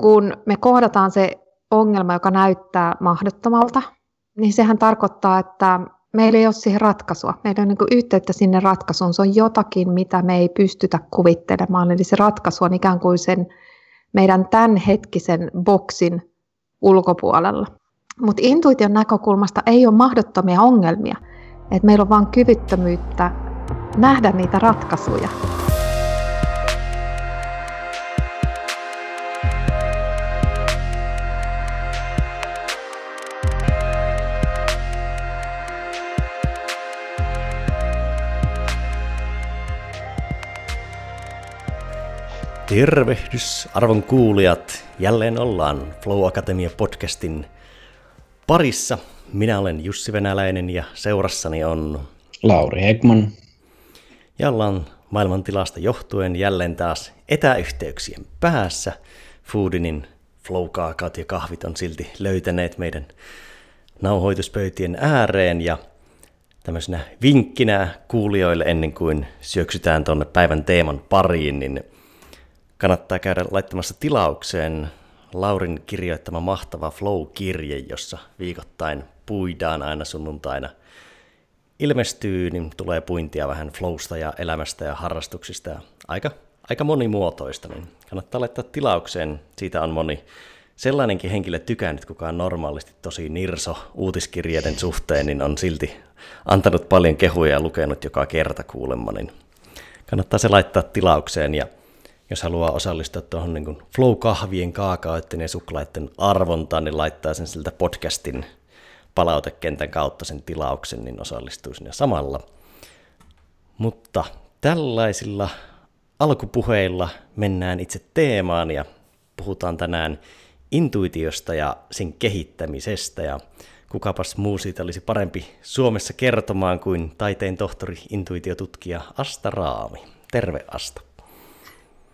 kun me kohdataan se ongelma, joka näyttää mahdottomalta, niin sehän tarkoittaa, että meillä ei ole siihen ratkaisua. Meillä on niin yhteyttä sinne ratkaisuun. Se on jotakin, mitä me ei pystytä kuvittelemaan. Eli se ratkaisu on ikään kuin sen meidän tämänhetkisen boksin ulkopuolella. Mutta intuition näkökulmasta ei ole mahdottomia ongelmia. Et meillä on vain kyvyttömyyttä nähdä niitä ratkaisuja. Tervehdys arvon kuulijat. Jälleen ollaan Flow Akatemia podcastin parissa. Minä olen Jussi Venäläinen ja seurassani on Lauri Hegman. Ja ollaan maailmantilasta johtuen jälleen taas etäyhteyksien päässä. Foodinin flow-kaakat ja kahvit on silti löytäneet meidän nauhoituspöytien ääreen ja tämmöisenä vinkkinä kuulijoille ennen kuin syöksytään tuonne päivän teeman pariin, niin – kannattaa käydä laittamassa tilaukseen Laurin kirjoittama mahtava Flow-kirje, jossa viikoittain puidaan aina sunnuntaina. Ilmestyy, niin tulee puintia vähän flowsta ja elämästä ja harrastuksista ja aika, aika monimuotoista, niin kannattaa laittaa tilaukseen. Siitä on moni sellainenkin henkilö tykännyt, kuka on normaalisti tosi nirso uutiskirjeiden suhteen, niin on silti antanut paljon kehuja ja lukenut joka kerta kuulemma, niin kannattaa se laittaa tilaukseen ja jos haluaa osallistua tuohon niin flow-kahvien, kaakaoiden ja suklaiden arvontaan, niin laittaa sen siltä podcastin palautekentän kautta sen tilauksen, niin osallistuu sinne samalla. Mutta tällaisilla alkupuheilla mennään itse teemaan ja puhutaan tänään intuitiosta ja sen kehittämisestä ja kukapas muu siitä olisi parempi Suomessa kertomaan kuin taiteen tohtori intuitiotutkija Asta Raami. Terve Asta.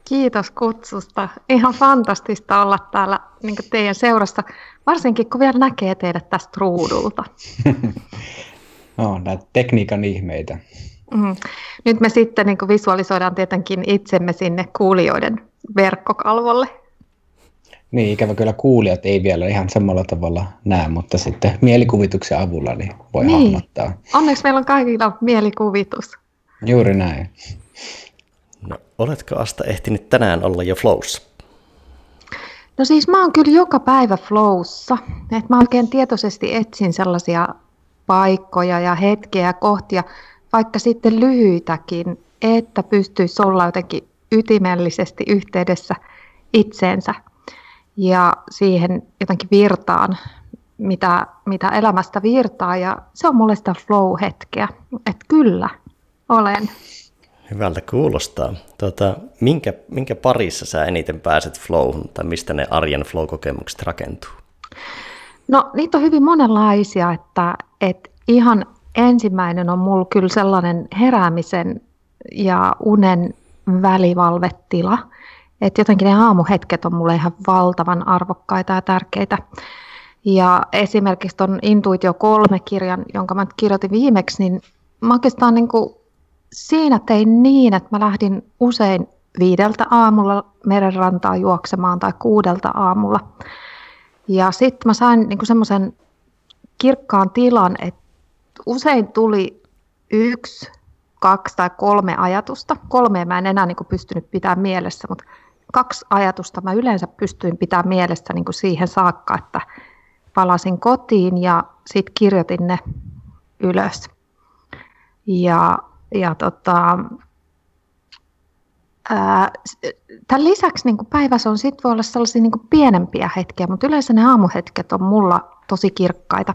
Kiitos kutsusta. Ihan fantastista olla täällä niin teidän seurassa, varsinkin kun vielä näkee teidät tästä ruudulta. no, näitä tekniikan ihmeitä. Mm. Nyt me sitten niin visualisoidaan tietenkin itsemme sinne kuulijoiden verkkokalvolle. Niin, ikävä kyllä kuulijat ei vielä ihan samalla tavalla näe, mutta sitten mielikuvituksen avulla niin voi niin. hahmottaa. Onneksi meillä on kaikilla mielikuvitus. Juuri näin. No, oletko Asta ehtinyt tänään olla jo flowssa? No siis mä oon kyllä joka päivä flowssa. Et mä oikein tietoisesti etsin sellaisia paikkoja ja hetkiä ja kohtia, vaikka sitten lyhyitäkin, että pystyisi olla jotenkin ytimellisesti yhteydessä itseensä ja siihen jotenkin virtaan, mitä, mitä elämästä virtaa. Ja se on mulle sitä flow-hetkeä. Että kyllä, olen. Hyvältä kuulostaa. Tuota, minkä, minkä parissa sä eniten pääset flowhun, tai mistä ne arjen flow-kokemukset rakentuu? No niitä on hyvin monenlaisia, että, että ihan ensimmäinen on mulla kyllä sellainen heräämisen ja unen välivalvetila, että jotenkin ne aamuhetket on mulle ihan valtavan arvokkaita ja tärkeitä. Ja esimerkiksi tuon Intuitio 3-kirjan, jonka mä kirjoitin viimeksi, niin mä oikeastaan niin kuin siinä tein niin, että mä lähdin usein viideltä aamulla merenrantaa juoksemaan tai kuudelta aamulla. Ja sitten mä sain niin semmoisen kirkkaan tilan, että usein tuli yksi, kaksi tai kolme ajatusta. Kolmea mä en enää niin pystynyt pitämään mielessä, mutta kaksi ajatusta mä yleensä pystyin pitämään mielessä niin siihen saakka, että palasin kotiin ja sitten kirjoitin ne ylös. Ja ja tota, ää, tämän lisäksi niin päivässä on sit voi olla sellaisia niin pienempiä hetkiä, mutta yleensä ne aamuhetket on mulla tosi kirkkaita.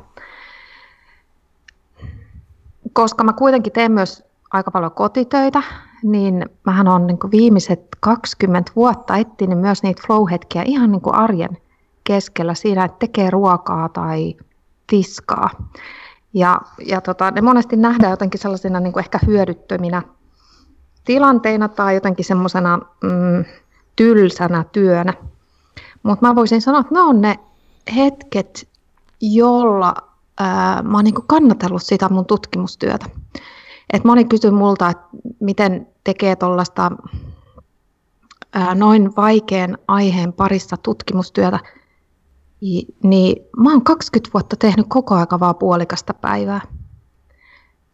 Koska mä kuitenkin teen myös aika paljon kotitöitä, niin mähän on niin viimeiset 20 vuotta etsinyt myös niitä flow-hetkiä ihan niin arjen keskellä siinä, että tekee ruokaa tai tiskaa. Ja, ja tota, ne monesti nähdään jotenkin sellaisina niin kuin ehkä hyödyttöminä tilanteina tai jotenkin semmoisena mm, tylsänä työnä. Mutta mä voisin sanoa, että ne on ne hetket, jolla ää, mä oon niin kannatellut sitä mun tutkimustyötä. Et moni kysyy multa, että miten tekee tuollaista noin vaikean aiheen parissa tutkimustyötä, niin mä oon 20 vuotta tehnyt koko aika vaan puolikasta päivää.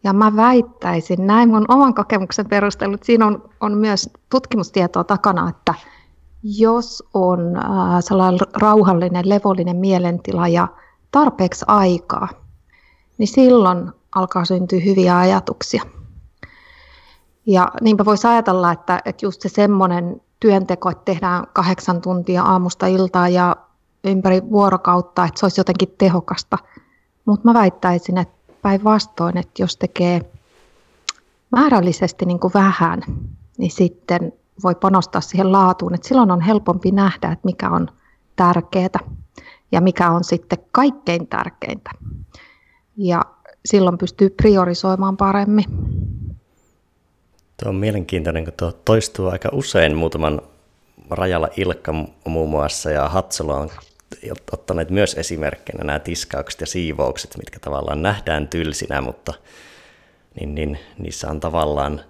Ja mä väittäisin, näin mun oman kokemuksen perusteella, siinä on, on myös tutkimustietoa takana, että jos on äh, sellainen rauhallinen, levollinen mielentila ja tarpeeksi aikaa, niin silloin alkaa syntyä hyviä ajatuksia. Ja niinpä voisi ajatella, että, että just se semmoinen työnteko, että tehdään kahdeksan tuntia aamusta iltaa ja ympäri vuorokautta, että se olisi jotenkin tehokasta. Mutta mä väittäisin, että päinvastoin, että jos tekee määrällisesti niin kuin vähän, niin sitten voi panostaa siihen laatuun, että silloin on helpompi nähdä, että mikä on tärkeää ja mikä on sitten kaikkein tärkeintä. Ja silloin pystyy priorisoimaan paremmin. Tuo on mielenkiintoinen, kun tuo toistuu aika usein muutaman Rajalla Ilkka muun muassa ja Hatsalo on ottaneet myös esimerkkinä nämä tiskaukset ja siivoukset, mitkä tavallaan nähdään tylsinä, mutta niin, niin, niissä on tavallaan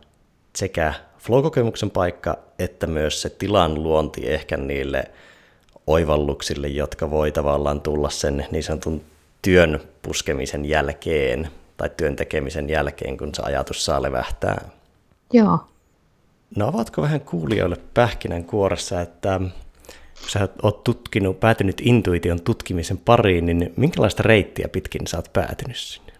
sekä flow-kokemuksen paikka, että myös se tilan luonti ehkä niille oivalluksille, jotka voi tavallaan tulla sen niin sanotun työn puskemisen jälkeen tai työn tekemisen jälkeen, kun se ajatus saa levähtää. Joo. No avatko vähän kuulijoille pähkinän kuoressa, että kun sä oot tutkinut, päätynyt intuition tutkimisen pariin, niin minkälaista reittiä pitkin sä oot päätynyt sinne?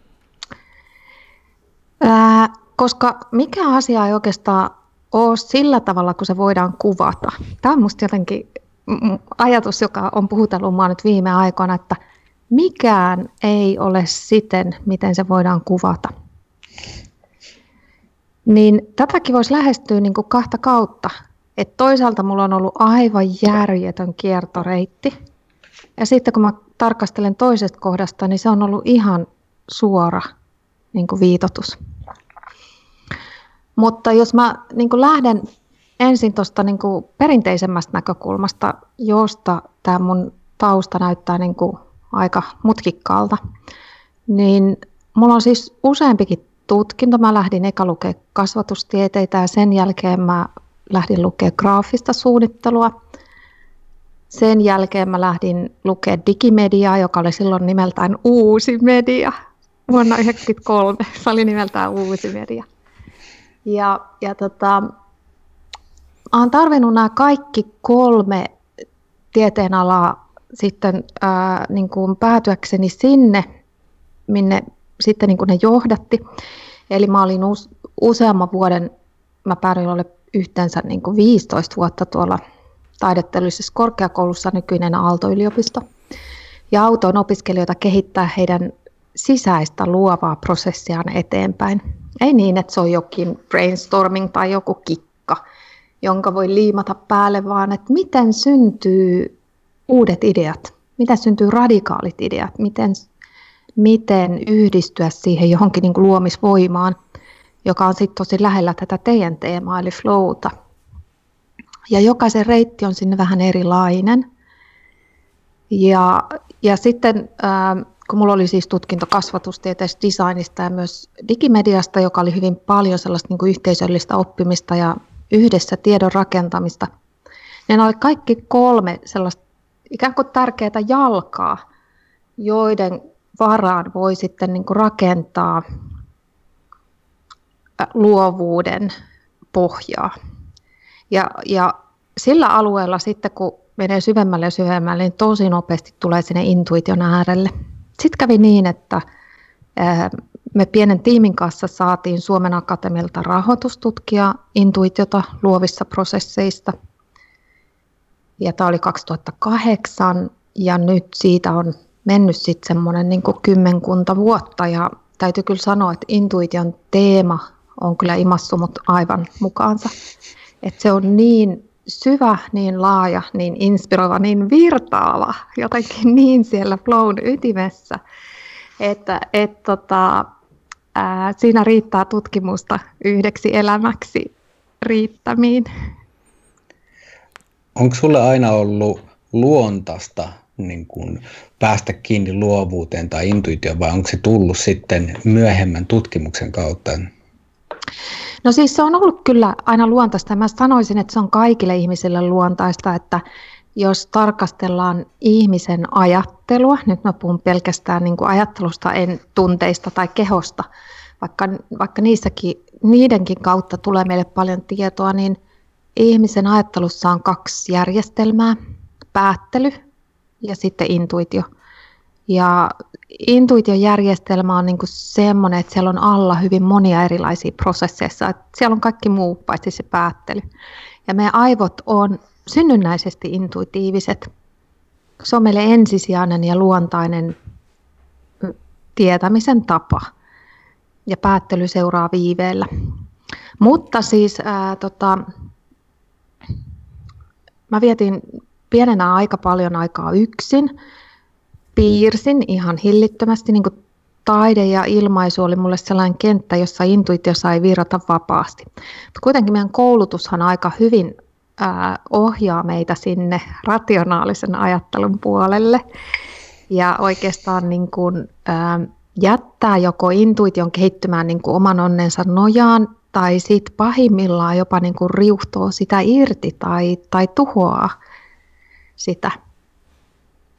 Ää, koska mikä asia ei oikeastaan ole sillä tavalla, kun se voidaan kuvata. Tämä on minusta jotenkin ajatus, joka on puhutellut minua nyt viime aikoina, että mikään ei ole siten, miten se voidaan kuvata. Niin tätäkin voisi lähestyä niin kuin kahta kautta. Et toisaalta mulla on ollut aivan järjetön kiertoreitti. Ja sitten kun mä tarkastelen toisesta kohdasta, niin se on ollut ihan suora niin kuin viitotus. Mutta jos mä niin kuin lähden ensin tuosta niin perinteisemmästä näkökulmasta, josta tämä mun tausta näyttää niin kuin aika mutkikkaalta, niin mulla on siis useampikin tutkinto. Mä lähdin eka lukea kasvatustieteitä ja sen jälkeen mä lähdin lukea graafista suunnittelua. Sen jälkeen mä lähdin lukea digimediaa, joka oli silloin nimeltään Uusi Media. Vuonna 1993 se oli nimeltään Uusi Media. Ja, ja tota, olen tarvinnut nämä kaikki kolme tieteenalaa sitten ää, niin kuin päätyäkseni sinne, minne sitten niin kuin ne johdatti. Eli mä olin uus, useamman vuoden, mä päädyin olla yhteensä niin kuin 15 vuotta tuolla taidetteellisessä korkeakoulussa, nykyinen Aalto-yliopisto. Ja autoin opiskelijoita kehittää heidän sisäistä luovaa prosessiaan eteenpäin. Ei niin, että se on jokin brainstorming tai joku kikka, jonka voi liimata päälle, vaan että miten syntyy uudet ideat, miten syntyy radikaalit ideat, miten, miten yhdistyä siihen johonkin niin kuin luomisvoimaan, joka on sitten tosi lähellä tätä teidän teemaa, eli flowta. Ja jokaisen reitti on sinne vähän erilainen. Ja, ja sitten äh, kun mulla oli siis tutkinto kasvatustieteestä, designista ja myös digimediasta, joka oli hyvin paljon sellaista niin kuin yhteisöllistä oppimista ja yhdessä tiedon rakentamista, niin ne oli kaikki kolme sellaista ikään kuin tärkeää jalkaa, joiden varaan voi sitten niin kuin rakentaa luovuuden pohjaa. Ja, ja sillä alueella sitten, kun menee syvemmälle ja syvemmälle, niin tosi nopeasti tulee sinne intuition äärelle. Sitten kävi niin, että me pienen tiimin kanssa saatiin Suomen Akatemialta rahoitustutkia intuitiota luovissa prosesseista. Ja tämä oli 2008 ja nyt siitä on mennyt sitten semmoinen niin kymmenkunta vuotta ja täytyy kyllä sanoa, että intuition teema on kyllä imassu mut aivan mukaansa. Että se on niin syvä, niin laaja, niin inspiroiva, niin virtaava, jotenkin niin siellä flown ytimessä, että et, tota, ää, siinä riittää tutkimusta yhdeksi elämäksi riittämiin. Onko sulle aina ollut luontaista niin kun päästä kiinni luovuuteen tai intuitioon vai onko se tullut sitten myöhemmän tutkimuksen kautta? No siis se on ollut kyllä aina luontaista. Mä sanoisin, että se on kaikille ihmisille luontaista, että jos tarkastellaan ihmisen ajattelua, nyt mä puhun pelkästään niin kuin ajattelusta, en tunteista tai kehosta, vaikka, vaikka niissäkin, niidenkin kautta tulee meille paljon tietoa, niin ihmisen ajattelussa on kaksi järjestelmää, päättely ja sitten intuitio. Ja intuitiojärjestelmä on niin semmoinen, että siellä on alla hyvin monia erilaisia prosesseja. Siellä on kaikki muu paitsi se päättely. Ja meidän aivot on synnynnäisesti intuitiiviset. Se on meille ensisijainen ja luontainen tietämisen tapa. Ja päättely seuraa viiveellä. Mutta siis ää, tota, mä vietin pienenä aika paljon aikaa yksin piirsin ihan hillittömästi. Niin kuin taide ja ilmaisu oli mulle sellainen kenttä, jossa intuitio sai virrata vapaasti. Mutta kuitenkin meidän koulutushan aika hyvin ää, ohjaa meitä sinne rationaalisen ajattelun puolelle. Ja oikeastaan niin kuin, ää, jättää joko intuition kehittymään niin kuin oman onnensa nojaan, tai sitten pahimmillaan jopa niin kuin riuhtoo sitä irti tai, tai tuhoaa sitä.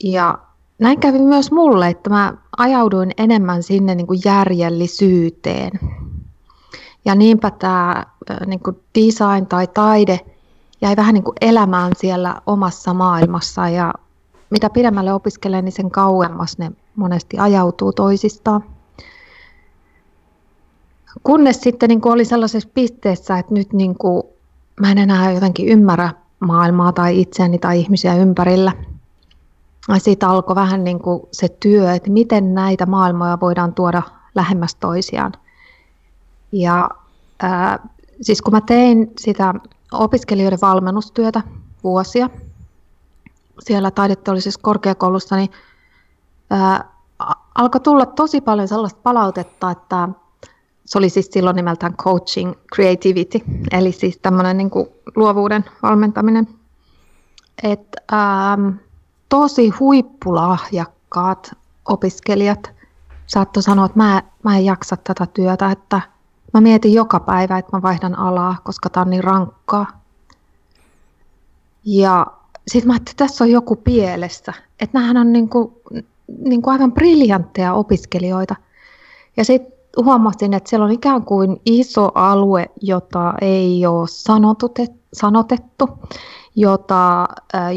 Ja näin kävi myös mulle, että mä ajauduin enemmän sinne niin kuin järjellisyyteen. Ja niinpä tämä niin kuin design tai taide jäi vähän niin kuin elämään siellä omassa maailmassa ja mitä pidemmälle opiskelee, niin sen kauemmas ne monesti ajautuu toisistaan. Kunnes sitten niin kuin oli sellaisessa pisteessä, että nyt niin kuin mä en enää jotenkin ymmärrä maailmaa tai itseäni tai ihmisiä ympärillä – siitä alkoi vähän niin kuin se työ, että miten näitä maailmoja voidaan tuoda lähemmäs toisiaan. Ja ää, siis kun mä tein sitä opiskelijoiden valmennustyötä vuosia siellä taideteollisessa korkeakoulussa, niin ää, alkoi tulla tosi paljon sellaista palautetta, että se oli siis silloin nimeltään coaching creativity, eli siis tämmöinen niin luovuuden valmentaminen. Että ähm, tosi huippulahjakkaat opiskelijat saattoi sanoa, että mä, mä en jaksa tätä työtä, että mä mietin joka päivä, että mä vaihdan alaa, koska tämä on niin rankkaa. Ja sitten mä ajattelin, että tässä on joku pielessä, että nämähän on niin kuin, niin kuin aivan briljantteja opiskelijoita. Ja sitten huomasin, että siellä on ikään kuin iso alue, jota ei ole sanotettu, jota,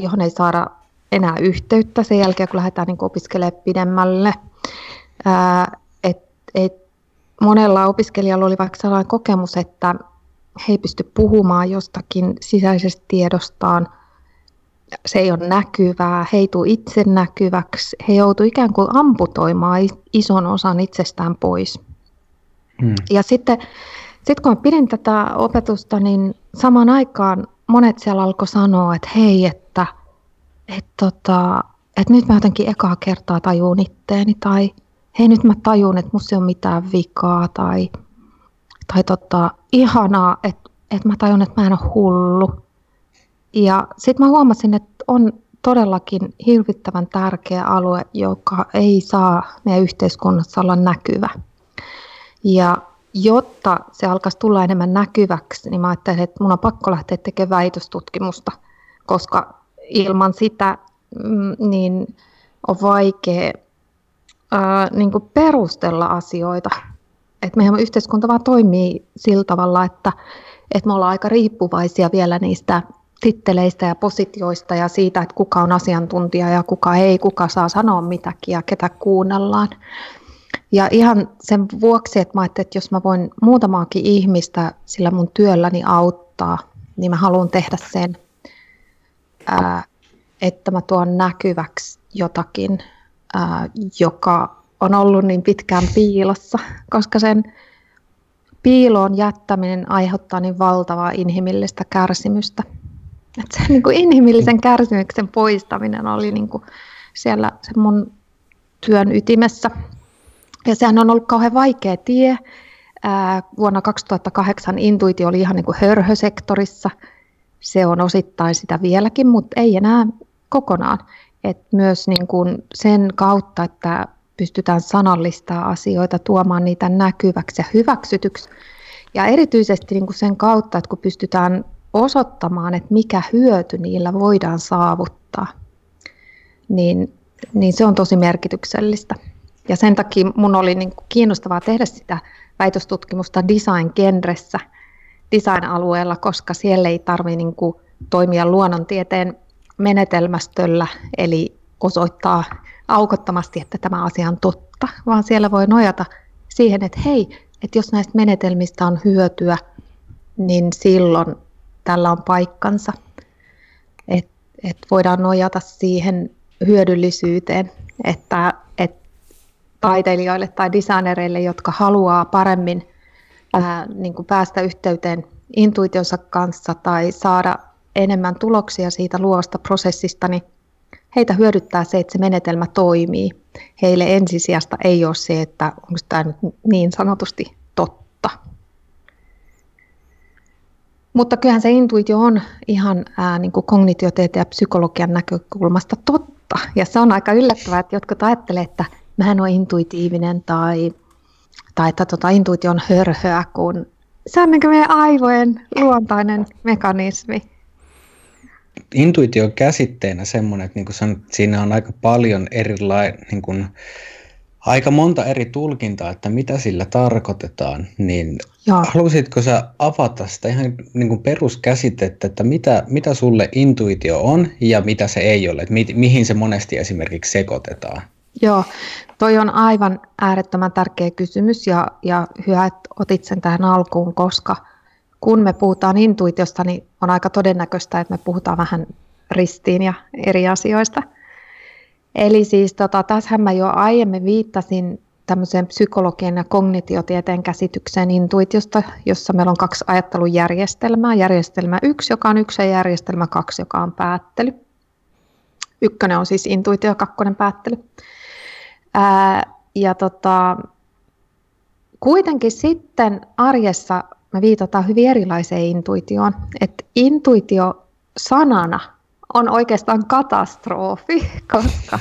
johon ei saada enää yhteyttä sen jälkeen, kun lähdetään niin opiskelemaan pidemmälle. Ää, et, et monella opiskelijalla oli vaikka sellainen kokemus, että he ei pysty puhumaan jostakin sisäisestä tiedostaan, se ei ole näkyvää, he ei tule itse näkyväksi, he joutuu ikään kuin amputoimaan ison osan itsestään pois. Hmm. Ja sitten sit kun pidin tätä opetusta, niin samaan aikaan monet siellä alkoi sanoa, että hei, että – että tota, et nyt mä jotenkin ekaa kertaa tajun itteeni tai hei nyt mä tajun, että musta ei ole mitään vikaa tai, tai tota, ihanaa, että, että mä tajun, että mä en ole hullu. Ja sitten mä huomasin, että on todellakin hirvittävän tärkeä alue, joka ei saa meidän yhteiskunnassa olla näkyvä. Ja jotta se alkaisi tulla enemmän näkyväksi, niin mä ajattelin, että mun on pakko lähteä tekemään väitöstutkimusta, koska ilman sitä mm, niin on vaikea ää, niin kuin perustella asioita. Et meidän yhteiskunta vaan toimii sillä tavalla, että, että me ollaan aika riippuvaisia vielä niistä titteleistä ja positioista ja siitä, että kuka on asiantuntija ja kuka ei, kuka saa sanoa mitäkin ja ketä kuunnellaan. Ja ihan sen vuoksi, että mä että jos mä voin muutamaakin ihmistä sillä mun työlläni auttaa, niin mä haluan tehdä sen – että mä tuon näkyväksi jotakin, joka on ollut niin pitkään piilossa, koska sen piiloon jättäminen aiheuttaa niin valtavaa inhimillistä kärsimystä. Että se niin kuin inhimillisen kärsimyksen poistaminen oli niin kuin siellä se mun työn ytimessä. Ja sehän on ollut kauhean vaikea tie. Vuonna 2008 intuitio oli ihan niin kuin hörhösektorissa – se on osittain sitä vieläkin, mutta ei enää kokonaan. Et myös niin kuin sen kautta, että pystytään sanallistaa asioita, tuomaan niitä näkyväksi ja hyväksytyksi. Ja erityisesti niin kuin sen kautta, että kun pystytään osoittamaan, että mikä hyöty niillä voidaan saavuttaa, niin, niin se on tosi merkityksellistä. Ja sen takia mun oli niin kuin kiinnostavaa tehdä sitä väitöstutkimusta design-genressä, design-alueella, koska siellä ei tarvitse niin kuin toimia luonnontieteen menetelmästöllä, eli osoittaa aukottomasti, että tämä asia on totta, vaan siellä voi nojata siihen, että hei, että jos näistä menetelmistä on hyötyä, niin silloin tällä on paikkansa. Että et voidaan nojata siihen hyödyllisyyteen, että et taiteilijoille tai designereille, jotka haluaa paremmin ää, niin kuin päästä yhteyteen intuitionsa kanssa tai saada enemmän tuloksia siitä luovasta prosessista, niin heitä hyödyttää se, että se menetelmä toimii. Heille ensisijasta ei ole se, että onko tämä nyt niin sanotusti totta. Mutta kyllähän se intuitio on ihan ää, niin kuin kognitiotieteen ja psykologian näkökulmasta totta. Ja se on aika yllättävää, että jotkut ajattelee, että mä en ole intuitiivinen tai, tai että tota, intuitio on hörhöä, kun se on niin meidän aivojen luontainen mekanismi intuitio käsitteenä semmoinen, että niin kuin sanot, siinä on aika paljon erilainen, niin kuin, aika monta eri tulkintaa, että mitä sillä tarkoitetaan, niin Joo. halusitko sä avata sitä ihan niin kuin peruskäsitettä, että mitä, mitä sulle intuitio on ja mitä se ei ole, että mi, mihin se monesti esimerkiksi sekoitetaan? Joo, toi on aivan äärettömän tärkeä kysymys ja, ja hyvä, että otit sen tähän alkuun, koska – kun me puhutaan intuitiosta, niin on aika todennäköistä, että me puhutaan vähän ristiin ja eri asioista. Eli siis tota, tässähän mä jo aiemmin viittasin tämmöiseen psykologian ja kognitiotieteen käsitykseen intuitiosta, jossa meillä on kaksi ajattelujärjestelmää. Järjestelmä yksi, joka on yksi ja järjestelmä kaksi, joka on päättely. Ykkönen on siis intuitio, kakkonen päättely. Ää, ja tota, kuitenkin sitten arjessa me viitataan hyvin erilaiseen intuitioon. Että intuitio sanana on oikeastaan katastrofi, koska,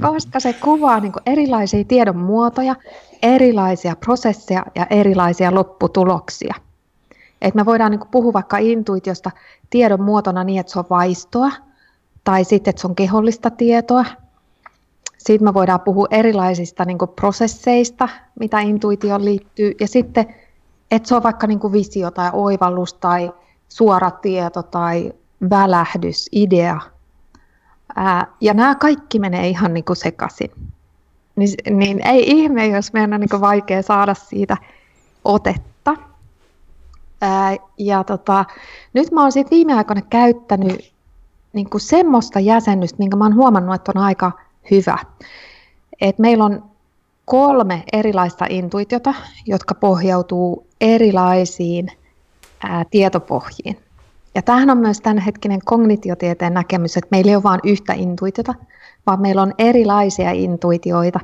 koska se kuvaa niin erilaisia tiedon muotoja, erilaisia prosesseja ja erilaisia lopputuloksia. Et me voidaan niin puhua vaikka intuitiosta tiedon muotona niin, että se on vaistoa, tai sitten, että se on kehollista tietoa. Sitten me voidaan puhua erilaisista niin prosesseista, mitä intuitioon liittyy, ja sitten että se on vaikka niin kuin visio tai oivallus tai suora tieto tai välähdys, idea. Ää, ja nämä kaikki menee ihan niin kuin sekaisin. Niin, niin ei ihme, jos meidän on niin kuin vaikea saada siitä otetta. Ää, ja tota, nyt mä oon sitten viime aikoina käyttänyt niin kuin semmoista jäsennystä, minkä mä oon huomannut, että on aika hyvä. Et meillä on kolme erilaista intuitiota, jotka pohjautuu erilaisiin ää, tietopohjiin. Ja tämähän on myös tämänhetkinen kognitiotieteen näkemys, että meillä ei ole vain yhtä intuitiota, vaan meillä on erilaisia intuitioita.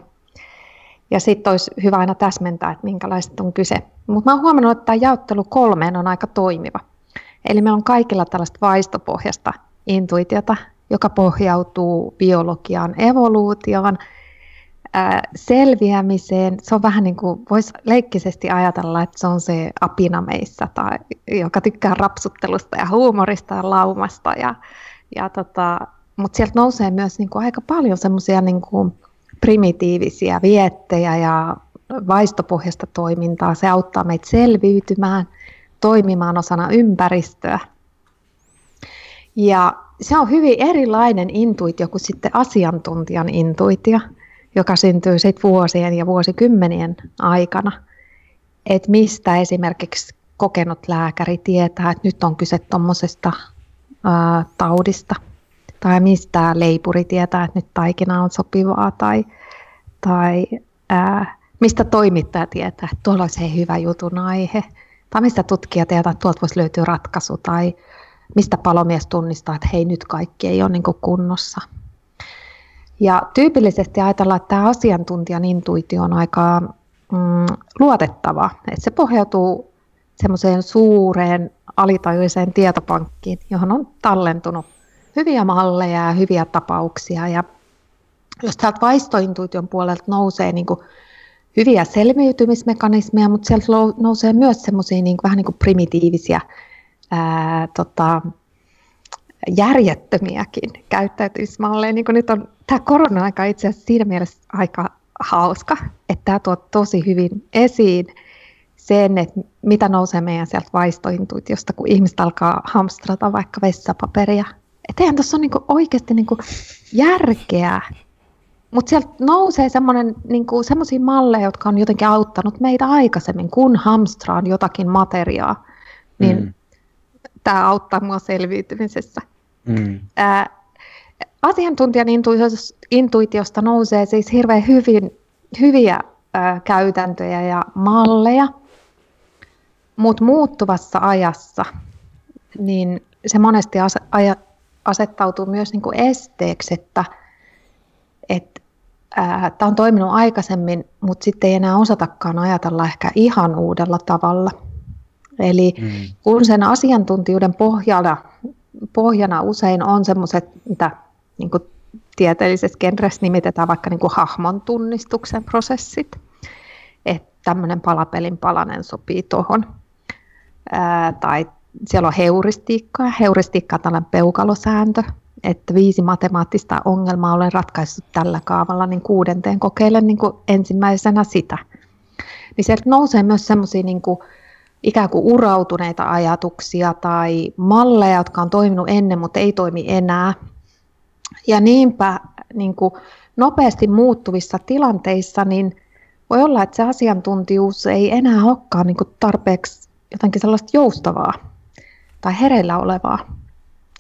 Ja sitten olisi hyvä aina täsmentää, että minkälaista on kyse. Mutta mä oon huomannut, että tämä jaottelu kolmeen on aika toimiva. Eli meillä on kaikilla tällaista vaistopohjasta intuitiota, joka pohjautuu biologiaan, evoluutioon – selviämiseen, se on vähän niin kuin, voisi leikkisesti ajatella, että se on se apina meissä, tai, joka tykkää rapsuttelusta ja huumorista ja laumasta. Ja, ja tota, mutta sieltä nousee myös niin kuin aika paljon semmoisia niin primitiivisiä viettejä ja vaistopohjasta toimintaa. Se auttaa meitä selviytymään, toimimaan osana ympäristöä. Ja se on hyvin erilainen intuitio kuin sitten asiantuntijan intuitio joka syntyy sit vuosien ja vuosikymmenien aikana. Että mistä esimerkiksi kokenut lääkäri tietää, että nyt on kyse tuommoisesta taudista. Tai mistä leipuri tietää, että nyt taikina on sopivaa. Tai, tai ää, mistä toimittaja tietää, että tuolla olisi hyvä jutun aihe. Tai mistä tutkija tietää, että tuolta voisi löytyä ratkaisu. Tai mistä palomies tunnistaa, että hei nyt kaikki ei ole niin kunnossa. Ja tyypillisesti ajatellaan, että tämä asiantuntijan intuitio on aika mm, luotettava. Että se pohjautuu semmoiseen suureen alitajuiseen tietopankkiin, johon on tallentunut hyviä malleja ja hyviä tapauksia. Ja jos täältä vaistointuition puolelta nousee niin kuin hyviä selviytymismekanismeja, mutta sieltä nousee myös semmoisia niin vähän niin kuin primitiivisiä, ää, tota, järjettömiäkin käyttäytymismalleja. Niin nyt on tämä korona-aika itse asiassa siinä mielessä aika hauska, että tämä tuo tosi hyvin esiin sen, että mitä nousee meidän sieltä vaistointuitiosta, kun ihmiset alkaa hamstrata vaikka vessapaperia. Että eihän tuossa ole niinku oikeasti niinku järkeä. Mutta sieltä nousee niinku, semmoisia malleja, jotka on jotenkin auttanut meitä aikaisemmin, kun hamstraan jotakin materiaa. Niin mm. Tämä auttaa mua selviytymisessä. Mm. Ää, asiantuntijan intuitiosta nousee siis hirveän hyvin, hyviä ää, käytäntöjä ja malleja, mutta muuttuvassa ajassa niin se monesti as, aja, asettautuu myös niin kuin esteeksi, että et, tämä on toiminut aikaisemmin, mutta sitten ei enää osatakaan ajatella ehkä ihan uudella tavalla. Eli mm. kun sen asiantuntijuuden pohjana, pohjana usein on semmoiset, mitä niin kuin tieteellisessä genressä nimitetään vaikka niin kuin hahmon tunnistuksen prosessit, että tämmöinen palapelin palanen sopii tuohon, tai siellä on heuristiikkaa. Heuristiikka on tällainen peukalosääntö, että viisi matemaattista ongelmaa olen ratkaissut tällä kaavalla, niin kuudenteen kokeilen niin kuin ensimmäisenä sitä. Niin sieltä nousee myös semmoisia niin ikään kuin urautuneita ajatuksia tai malleja, jotka on toiminut ennen, mutta ei toimi enää. Ja niinpä niin kuin nopeasti muuttuvissa tilanteissa niin voi olla, että se asiantuntijuus ei enää olekaan niin kuin tarpeeksi jotenkin sellaista joustavaa tai hereillä olevaa.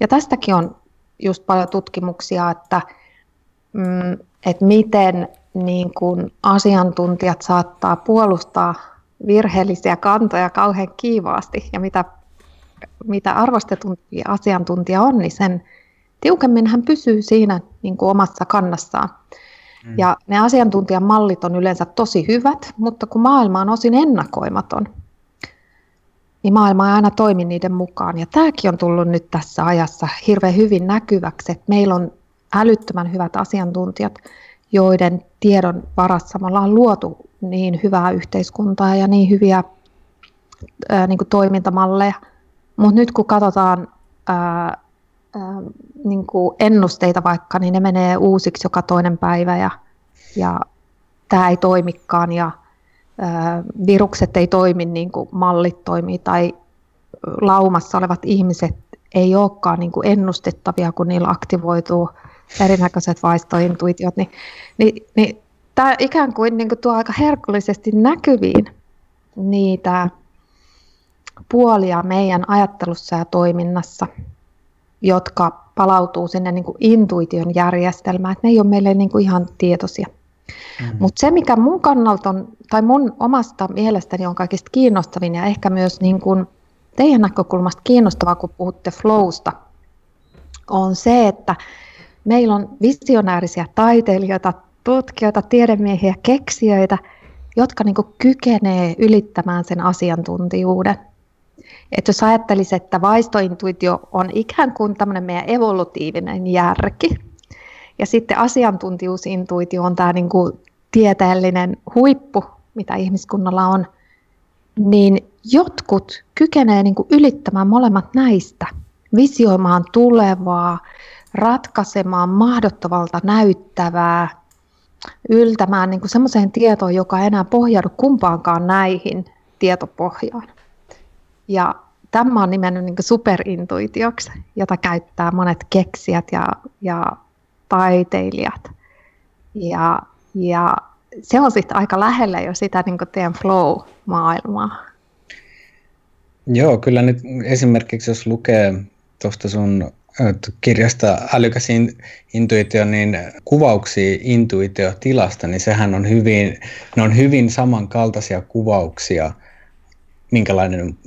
Ja tästäkin on just paljon tutkimuksia, että, mm, että miten niin kuin asiantuntijat saattaa puolustaa virheellisiä kantoja kauhean kiivaasti ja mitä, mitä arvostetumpi asiantuntija on, niin sen tiukemmin hän pysyy siinä niin kuin omassa kannassaan. Mm. Ja ne asiantuntijan mallit on yleensä tosi hyvät, mutta kun maailma on osin ennakoimaton, niin maailma ei aina toimi niiden mukaan. Ja tämäkin on tullut nyt tässä ajassa hirveän hyvin näkyväksi, että meillä on älyttömän hyvät asiantuntijat, joiden tiedon varassa me ollaan luotu niin hyvää yhteiskuntaa ja niin hyviä ää, niin kuin toimintamalleja. Mutta nyt kun katsotaan ää, ää, niin kuin ennusteita vaikka, niin ne menee uusiksi joka toinen päivä ja, ja tämä ei toimikaan ja virukset ei toimi niin kuin mallit toimii tai laumassa olevat ihmiset ei olekaan niin kuin ennustettavia, kun niillä aktivoituu erinäköiset vaistointuitiot, niin, niin, niin tämä ikään kuin, niin kuin tuo aika herkullisesti näkyviin niitä puolia meidän ajattelussa ja toiminnassa, jotka palautuu sinne niin kuin intuition järjestelmään, että ne ei ole meille niin kuin ihan tietoisia. Mm. Mutta se, mikä mun kannalta on, tai mun omasta mielestäni on kaikista kiinnostavin ja ehkä myös niin kuin teidän näkökulmasta kiinnostavaa, kun puhutte flowsta, on se, että meillä on visionäärisiä taiteilijoita, tutkijoita, tiedemiehiä, keksijöitä, jotka niin kykenee ylittämään sen asiantuntijuuden. Että jos ajattelisi, että vaistointuitio on ikään kuin tämmöinen meidän evolutiivinen järki, ja sitten asiantuntijuusintuitio on tämä niin kuin tieteellinen huippu, mitä ihmiskunnalla on, niin jotkut kykenee niin kuin ylittämään molemmat näistä, visioimaan tulevaa, ratkaisemaan mahdottomalta näyttävää, yltämään niin semmoiseen tietoon, joka ei enää pohjaudu kumpaankaan näihin tietopohjaan. Ja tämä on nimennyt niin superintuitioksi, jota käyttää monet keksijät ja, ja taiteilijat. Ja, ja se on sitten aika lähellä jo sitä niin teidän flow-maailmaa. Joo, kyllä nyt esimerkiksi jos lukee tuosta sun kirjasta Älykäs intuitio, niin kuvauksia intuitiotilasta, niin sehän on hyvin, ne on hyvin samankaltaisia kuvauksia, minkälainen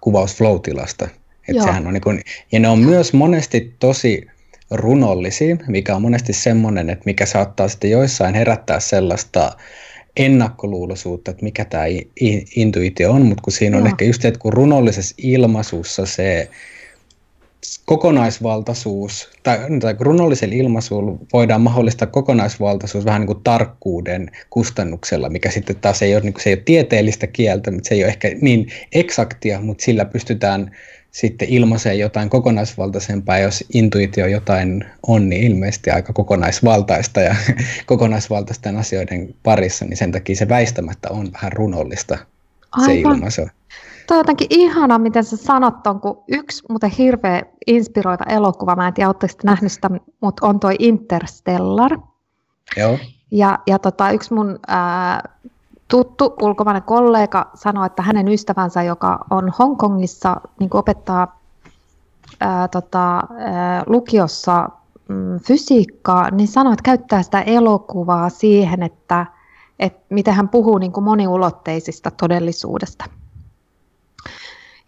kuvaus flow-tilasta. Et sehän on niin kuin, ja ne on myös monesti tosi runollisiin, mikä on monesti semmoinen, että mikä saattaa sitten joissain herättää sellaista ennakkoluuloisuutta, että mikä tämä intuitio on, mutta kun siinä on Joo. ehkä just, että kun runollisessa ilmaisussa se, kokonaisvaltaisuus, tai, tai runollisella ilmaisulla voidaan mahdollistaa kokonaisvaltaisuus vähän niin kuin tarkkuuden kustannuksella, mikä sitten taas ei ole, niin kuin, se ei ole tieteellistä kieltä, mutta se ei ole ehkä niin eksaktia, mutta sillä pystytään sitten ilmaisee jotain kokonaisvaltaisempaa, jos intuitio jotain on, niin ilmeisesti aika kokonaisvaltaista ja kokonaisvaltaisten asioiden parissa, niin sen takia se väistämättä on vähän runollista Aivan. se ilmaisu. Tuo on jotenkin ihana, miten sä sanot ton, kun yksi muuten hirveä inspiroiva elokuva, mä en tiedä, oletteko nähnyt sitä, mutta on toi Interstellar. Joo. Ja, ja tota, yksi mun ää, tuttu ulkomainen kollega sanoi, että hänen ystävänsä, joka on Hongkongissa, niin opettaa ää, tota, ää, lukiossa mm, fysiikkaa, niin sanoi, että käyttää sitä elokuvaa siihen, että, että miten hän puhuu niin kuin moniulotteisista todellisuudesta.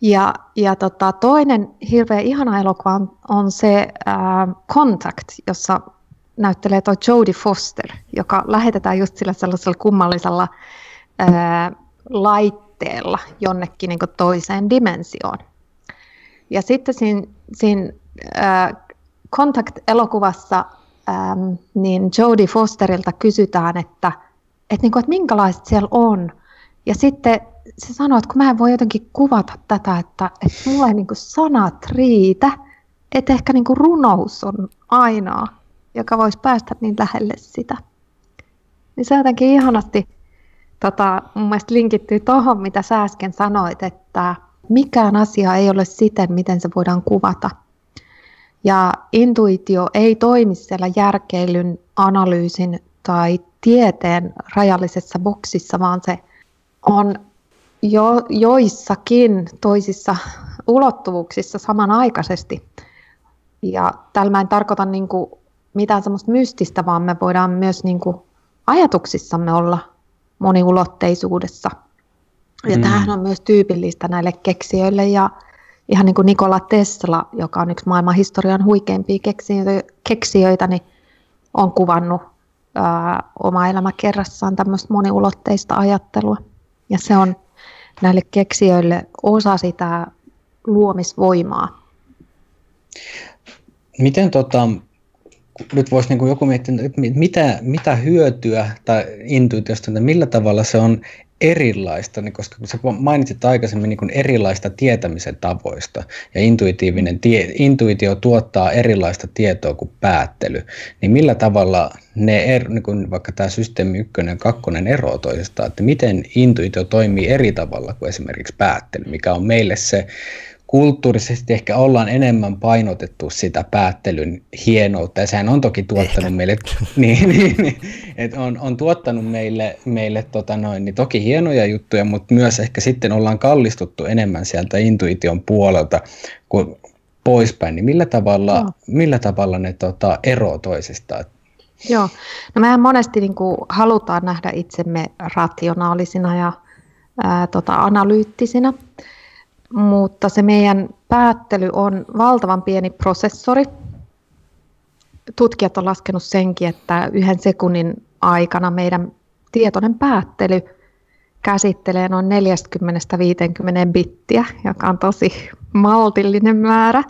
Ja, ja tota, toinen hirveän ihana elokuva on, on se ää, Contact, jossa näyttelee tuo Jodie Foster, joka lähetetään just sillä sellaisella kummallisella ää, laitteella jonnekin niin toiseen dimensioon. Ja sitten siinä, siinä ää, Contact-elokuvassa ää, niin Jodie Fosterilta kysytään, että, että, niin kuin, että minkälaiset siellä on. Ja sitten se sanoo, että kun mä en voi jotenkin kuvata tätä, että, että mulla ei niin sanat riitä, että ehkä niin runous on ainoa, joka voisi päästä niin lähelle sitä. Niin se jotenkin ihanasti tota, mun mielestä linkittyy tuohon, mitä sä äsken sanoit, että mikään asia ei ole siten, miten se voidaan kuvata. Ja intuitio ei toimi siellä järkeilyn, analyysin tai tieteen rajallisessa boksissa, vaan se on jo, joissakin toisissa ulottuvuuksissa samanaikaisesti. Ja tällä mä en tarkoita niin kuin mitään semmoista mystistä, vaan me voidaan myös niin kuin ajatuksissamme olla moniulotteisuudessa. Ja mm. tämähän on myös tyypillistä näille keksijöille ja ihan niin kuin Nikola Tesla, joka on yksi maailman historian huikeimpia keksijöitä, niin on kuvannut ää, oma elämä kerrassaan tämmöistä moniulotteista ajattelua. Ja se on näille keksijöille osa sitä luomisvoimaa. Miten tota, nyt voisi niin joku miettiä, mitä, mitä hyötyä tai intuitiosta, millä tavalla se on erilaista, niin koska sä mainitsit aikaisemmin niin erilaista tietämisen tavoista ja intuitiivinen tie, intuitio tuottaa erilaista tietoa kuin päättely, niin millä tavalla ne, er, niin kuin vaikka tämä systeemi ykkönen ja kakkonen eroaa toisestaan, että miten intuitio toimii eri tavalla kuin esimerkiksi päättely, mikä on meille se kulttuurisesti ehkä ollaan enemmän painotettu sitä päättelyn hienoutta, ja sehän on toki tuottanut ehkä. meille, niin, niin, niin, et on, on tuottanut meille, meille tota noin, niin toki hienoja juttuja, mutta myös ehkä sitten ollaan kallistuttu enemmän sieltä intuition puolelta kuin poispäin, niin millä tavalla, no. millä tavalla ne tota, eroaa toisistaan? Joo, no mehän monesti niin kuin, halutaan nähdä itsemme rationaalisina ja ää, tota, analyyttisina, mutta se meidän päättely on valtavan pieni prosessori. Tutkijat on laskenut senkin, että yhden sekunnin aikana meidän tietoinen päättely käsittelee noin 40-50 bittiä, joka on tosi maltillinen määrä.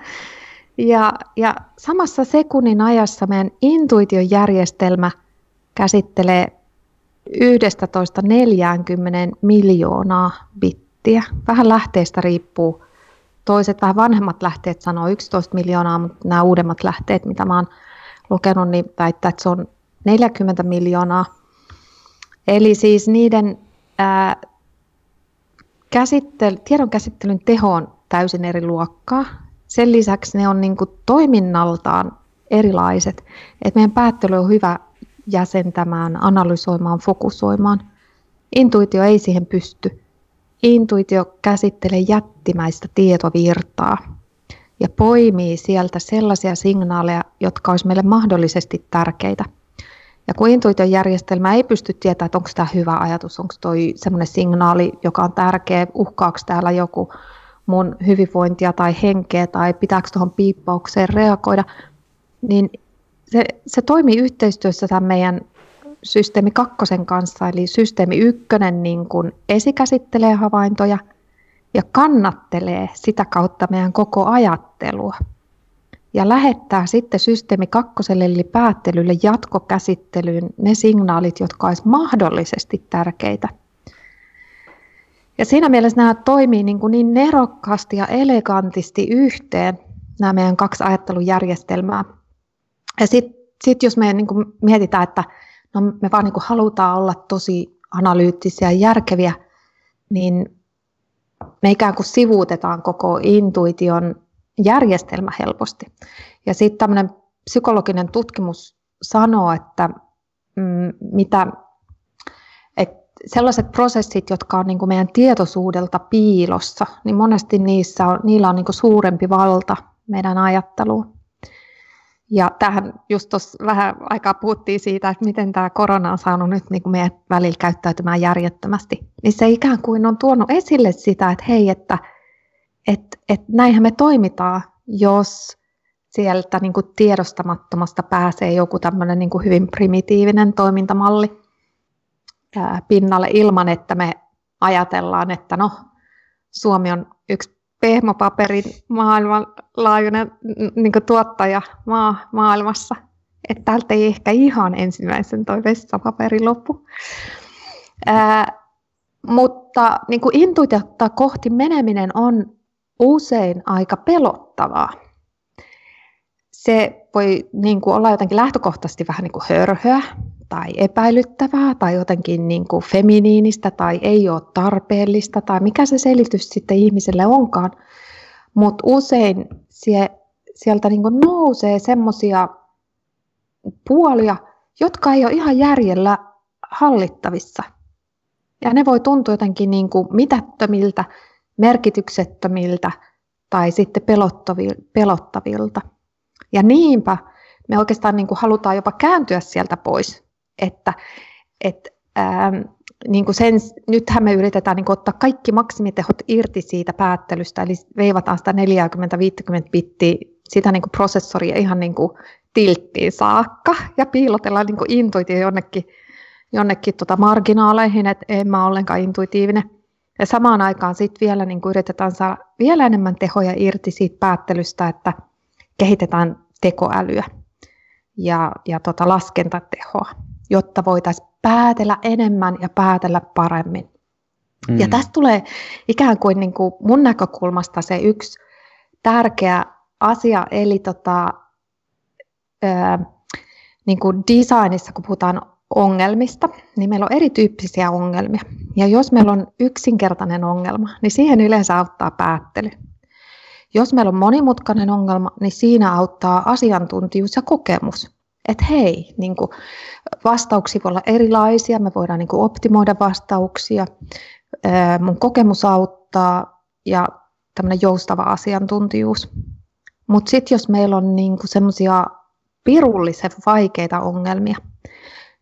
Ja, ja samassa sekunnin ajassa meidän intuitiojärjestelmä käsittelee 11-40 miljoonaa bittiä. Vähän lähteestä riippuu. Toiset vähän vanhemmat lähteet sanoo 11 miljoonaa, mutta nämä uudemmat lähteet, mitä mä oon lukenut, niin väittää, että se on 40 miljoonaa. Eli siis niiden ää, käsittel, tiedon käsittelyn teho on täysin eri luokkaa. Sen lisäksi ne on niin kuin toiminnaltaan erilaiset. Et meidän päättely on hyvä jäsentämään, analysoimaan, fokusoimaan. Intuitio ei siihen pysty. Intuitio käsittelee jättimäistä tietovirtaa ja poimii sieltä sellaisia signaaleja, jotka olisi meille mahdollisesti tärkeitä. Ja kun intuition järjestelmä ei pysty tietämään, että onko tämä hyvä ajatus, onko toi semmoinen signaali, joka on tärkeä, uhkaako täällä joku mun hyvinvointia tai henkeä tai pitääkö tuohon piippaukseen reagoida, niin se, se toimii yhteistyössä tämän meidän systeemi kakkosen kanssa, eli systeemi ykkönen niin kuin esikäsittelee havaintoja ja kannattelee sitä kautta meidän koko ajattelua. ja lähettää sitten systeemi kakkoselle eli päättelylle jatkokäsittelyyn ne signaalit, jotka olisivat mahdollisesti tärkeitä. Ja siinä mielessä nämä toimii niin, kuin niin nerokkaasti ja elegantisti yhteen, nämä meidän kaksi ajattelujärjestelmää. Ja sitten sit jos me niin kuin mietitään, että no me vaan niin kuin halutaan olla tosi analyyttisiä ja järkeviä, niin me ikään kuin sivuutetaan koko intuition järjestelmä helposti. Ja sitten tämmöinen psykologinen tutkimus sanoo, että mm, mitä, sellaiset prosessit, jotka on niin kuin meidän tietoisuudelta piilossa, niin monesti niissä on, niillä on niin kuin suurempi valta meidän ajatteluun. Ja tähän just tuossa vähän aikaa puhuttiin siitä, että miten tämä korona on saanut nyt niin kuin meidän välillä käyttäytymään järjettömästi. Niin se ikään kuin on tuonut esille sitä, että hei, että et, et näinhän me toimitaan, jos sieltä niin kuin tiedostamattomasta pääsee joku tämmöinen niin kuin hyvin primitiivinen toimintamalli pinnalle ilman, että me ajatellaan, että no, Suomi on yksi pehmopaperin maailmanlaajuinen niin tuottaja maa, maailmassa. Että täältä ei ehkä ihan ensimmäisen toi vessapaperi loppu. Ää, mutta niin intuitiota kohti meneminen on usein aika pelottavaa. Se voi niin kuin olla jotenkin lähtökohtaisesti vähän niin kuin hörhöä tai epäilyttävää tai jotenkin niin kuin feminiinistä tai ei ole tarpeellista tai mikä se selitys sitten ihmiselle onkaan. Mutta usein sie, sieltä niin kuin nousee semmoisia puolia, jotka ei ole ihan järjellä hallittavissa. Ja ne voi tuntua jotenkin niin kuin mitättömiltä, merkityksettömiltä tai sitten pelottavilta. Ja niinpä me oikeastaan niin kuin halutaan jopa kääntyä sieltä pois että, että ää, niin kuin sen, nythän me yritetään niin kuin ottaa kaikki maksimitehot irti siitä päättelystä, eli veivataan sitä 40-50 bittiä, sitä niin kuin prosessoria ihan niin kuin tilttiin saakka, ja piilotellaan niin kuin intuitio jonnekin, jonnekin tota marginaaleihin, että en mä ollenkaan intuitiivinen. Ja samaan aikaan sitten vielä niin kuin yritetään saada vielä enemmän tehoja irti siitä päättelystä, että kehitetään tekoälyä ja, ja tota laskentatehoa jotta voitaisiin päätellä enemmän ja päätellä paremmin. Mm. Ja tästä tulee ikään kuin, niin kuin mun näkökulmasta se yksi tärkeä asia, eli tota, ö, niin kuin designissa, kun puhutaan ongelmista, niin meillä on erityyppisiä ongelmia. Ja jos meillä on yksinkertainen ongelma, niin siihen yleensä auttaa päättely. Jos meillä on monimutkainen ongelma, niin siinä auttaa asiantuntijuus ja kokemus. Että hei, niin kuin vastauksia voi olla erilaisia, me voidaan niin kuin optimoida vastauksia, mun kokemus auttaa ja tämmöinen joustava asiantuntijuus. Mutta sitten jos meillä on niin semmoisia pirullisen vaikeita ongelmia,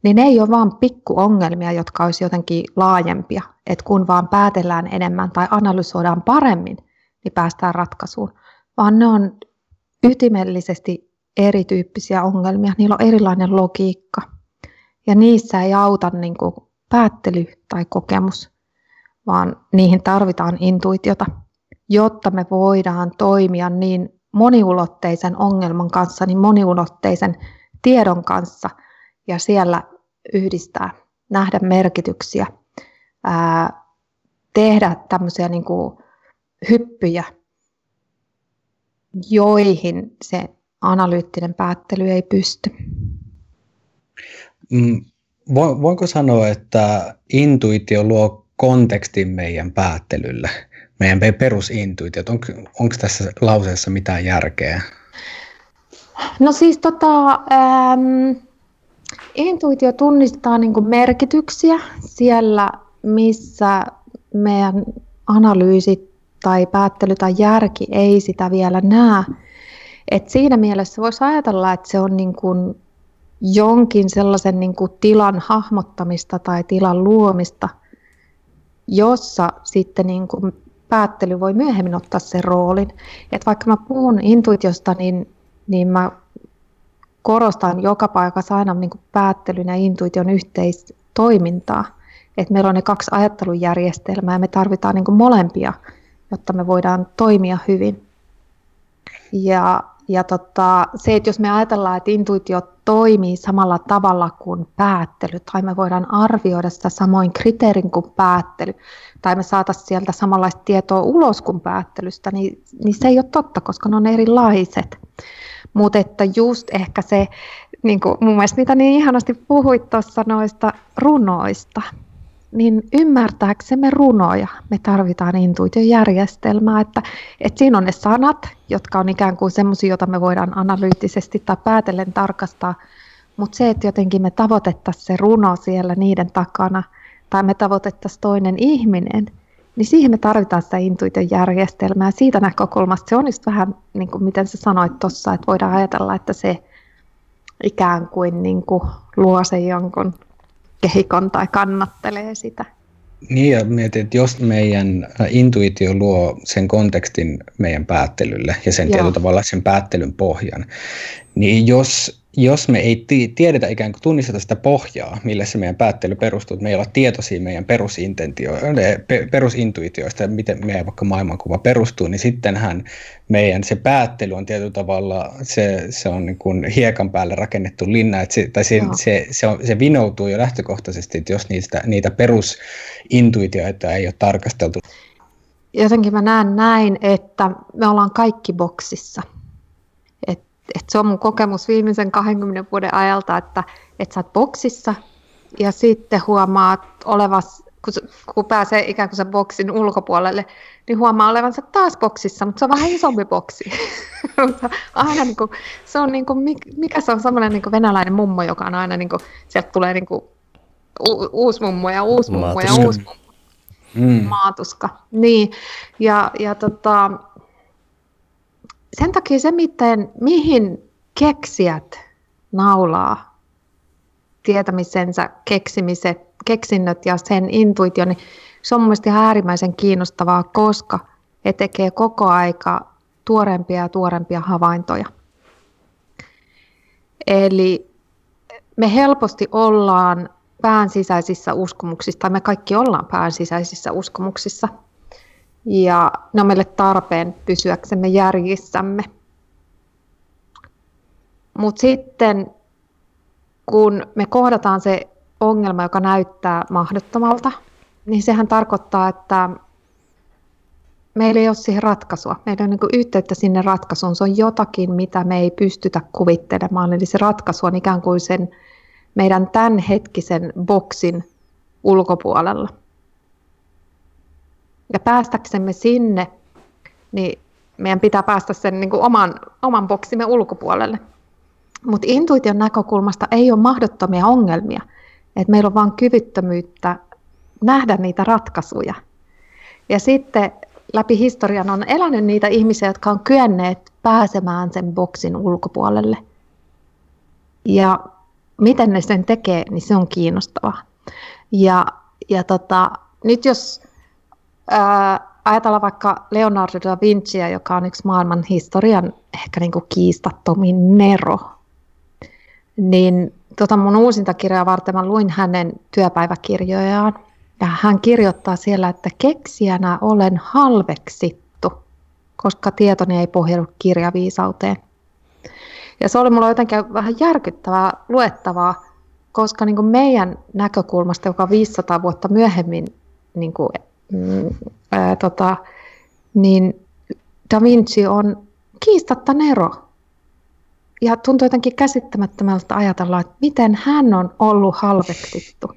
niin ne ei ole vaan pikkuongelmia, jotka olisi jotenkin laajempia, että kun vaan päätellään enemmän tai analysoidaan paremmin, niin päästään ratkaisuun, vaan ne on ytimellisesti erityyppisiä ongelmia, niillä on erilainen logiikka. Ja niissä ei auta niin kuin päättely tai kokemus, vaan niihin tarvitaan intuitiota, jotta me voidaan toimia niin moniulotteisen ongelman kanssa, niin moniulotteisen tiedon kanssa ja siellä yhdistää, nähdä merkityksiä, ää, tehdä tämmöisiä niin kuin hyppyjä, joihin se analyyttinen päättely ei pysty. Mm, voinko sanoa, että intuitio luo kontekstin meidän päättelylle, meidän perusintuitiot? On, onko tässä lauseessa mitään järkeä? No siis tota, ähm, intuitio tunnistaa niin merkityksiä siellä, missä meidän analyysit tai päättely tai järki ei sitä vielä näe. Et siinä mielessä voisi ajatella, että se on niin kuin jonkin sellaisen niin kuin tilan hahmottamista tai tilan luomista, jossa sitten niin kuin päättely voi myöhemmin ottaa sen roolin. Et vaikka mä puhun intuitiosta, niin, niin mä korostan joka paikassa aina niin kuin päättelyn ja intuition yhteistoimintaa. Et meillä on ne kaksi ajattelujärjestelmää ja me tarvitaan niin kuin molempia, jotta me voidaan toimia hyvin. Ja, ja tota, se, että jos me ajatellaan, että intuitio toimii samalla tavalla kuin päättely, tai me voidaan arvioida sitä samoin kriteerin kuin päättely, tai me saataisiin sieltä samanlaista tietoa ulos kuin päättelystä, niin, niin se ei ole totta, koska ne on erilaiset. Mutta että just ehkä se, niin kuin mun mielestä mitä niin ihanasti puhuit tuossa noista runoista, niin ymmärtääksemme runoja me tarvitaan intuitiojärjestelmää, että, että siinä on ne sanat, jotka on ikään kuin semmoisia, joita me voidaan analyyttisesti tai päätellen tarkastaa, mutta se, että jotenkin me tavoitettaisiin se runo siellä niiden takana, tai me tavoitettaisiin toinen ihminen, niin siihen me tarvitaan sitä intuitiojärjestelmää. Siitä näkökulmasta se on just vähän, niin kuin miten sä sanoit tuossa, että voidaan ajatella, että se ikään kuin, niin kuin luo sen jonkun kehikon tai kannattelee sitä. Niin ja mietin, että jos meidän intuitio luo sen kontekstin meidän päättelylle ja sen tietyllä tavalla sen päättelyn pohjan, niin jos jos me ei tiedetä ikään kuin tunnisteta sitä pohjaa, millä se meidän päättely perustuu, että me ei olla tietoisia meidän perusintuitioista, miten meidän vaikka maailmankuva perustuu, niin sittenhän meidän se päättely on tietyllä tavalla, se, se on niin kuin hiekan päälle rakennettu linna, että se, tai se, se, se, on, se vinoutuu jo lähtökohtaisesti, että jos niistä, niitä perusintuitioita ei ole tarkasteltu. Jotenkin mä näen näin, että me ollaan kaikki boksissa – että se on mun kokemus viimeisen 20 vuoden ajalta, että, että sä oot boksissa ja sitten huomaat olevas, kun, kun pääsee ikään kuin sen boksin ulkopuolelle, niin huomaa olevansa taas boksissa, mutta se on vähän isompi boksi. aina niin kuin, se on niin kuin, mikä se on semmoinen niin venäläinen mummo, joka on aina niin kuin, sieltä tulee niin kuin, u, uusi mummo ja uusi mummo ja uusi mummo. Mm. Maatuska. Niin, ja, ja tota, sen takia se, miten, mihin keksijät naulaa tietämisensä keksimiset, keksinnöt ja sen intuitio, niin se on mielestäni ihan äärimmäisen kiinnostavaa, koska he tekee koko aika tuorempia ja tuorempia havaintoja. Eli me helposti ollaan pään sisäisissä uskomuksissa, tai me kaikki ollaan pään sisäisissä uskomuksissa – ja ne on meille tarpeen pysyäksemme järjissämme. Mutta sitten kun me kohdataan se ongelma, joka näyttää mahdottomalta, niin sehän tarkoittaa, että meillä ei ole siihen ratkaisua. Meillä on niin yhteyttä sinne ratkaisuun. Se on jotakin, mitä me ei pystytä kuvittelemaan. Eli se ratkaisu on ikään kuin sen meidän tämänhetkisen boksin ulkopuolella. Ja päästäksemme sinne, niin meidän pitää päästä sen niin kuin oman, oman boksimme ulkopuolelle. Mutta intuition näkökulmasta ei ole mahdottomia ongelmia. Et meillä on vain kyvyttömyyttä nähdä niitä ratkaisuja. Ja sitten läpi historian on elänyt niitä ihmisiä, jotka on kyenneet pääsemään sen boksin ulkopuolelle. Ja miten ne sen tekee, niin se on kiinnostavaa. Ja, ja tota, nyt jos ää, ajatella vaikka Leonardo da Vinciä, joka on yksi maailman historian ehkä niin kuin kiistattomin nero, niin tota mun uusinta kirjaa varten mä luin hänen työpäiväkirjojaan, ja hän kirjoittaa siellä, että keksijänä olen halveksittu, koska tietoni ei pohjaudu kirjaviisauteen. Ja se oli mulla jotenkin vähän järkyttävää luettavaa, koska niin kuin meidän näkökulmasta, joka 500 vuotta myöhemmin niin kuin Mm, ää, tota, niin Da Vinci on kiistatta Nero. Ja tuntuu jotenkin käsittämättömältä ajatella, että miten hän on ollut halveksittu.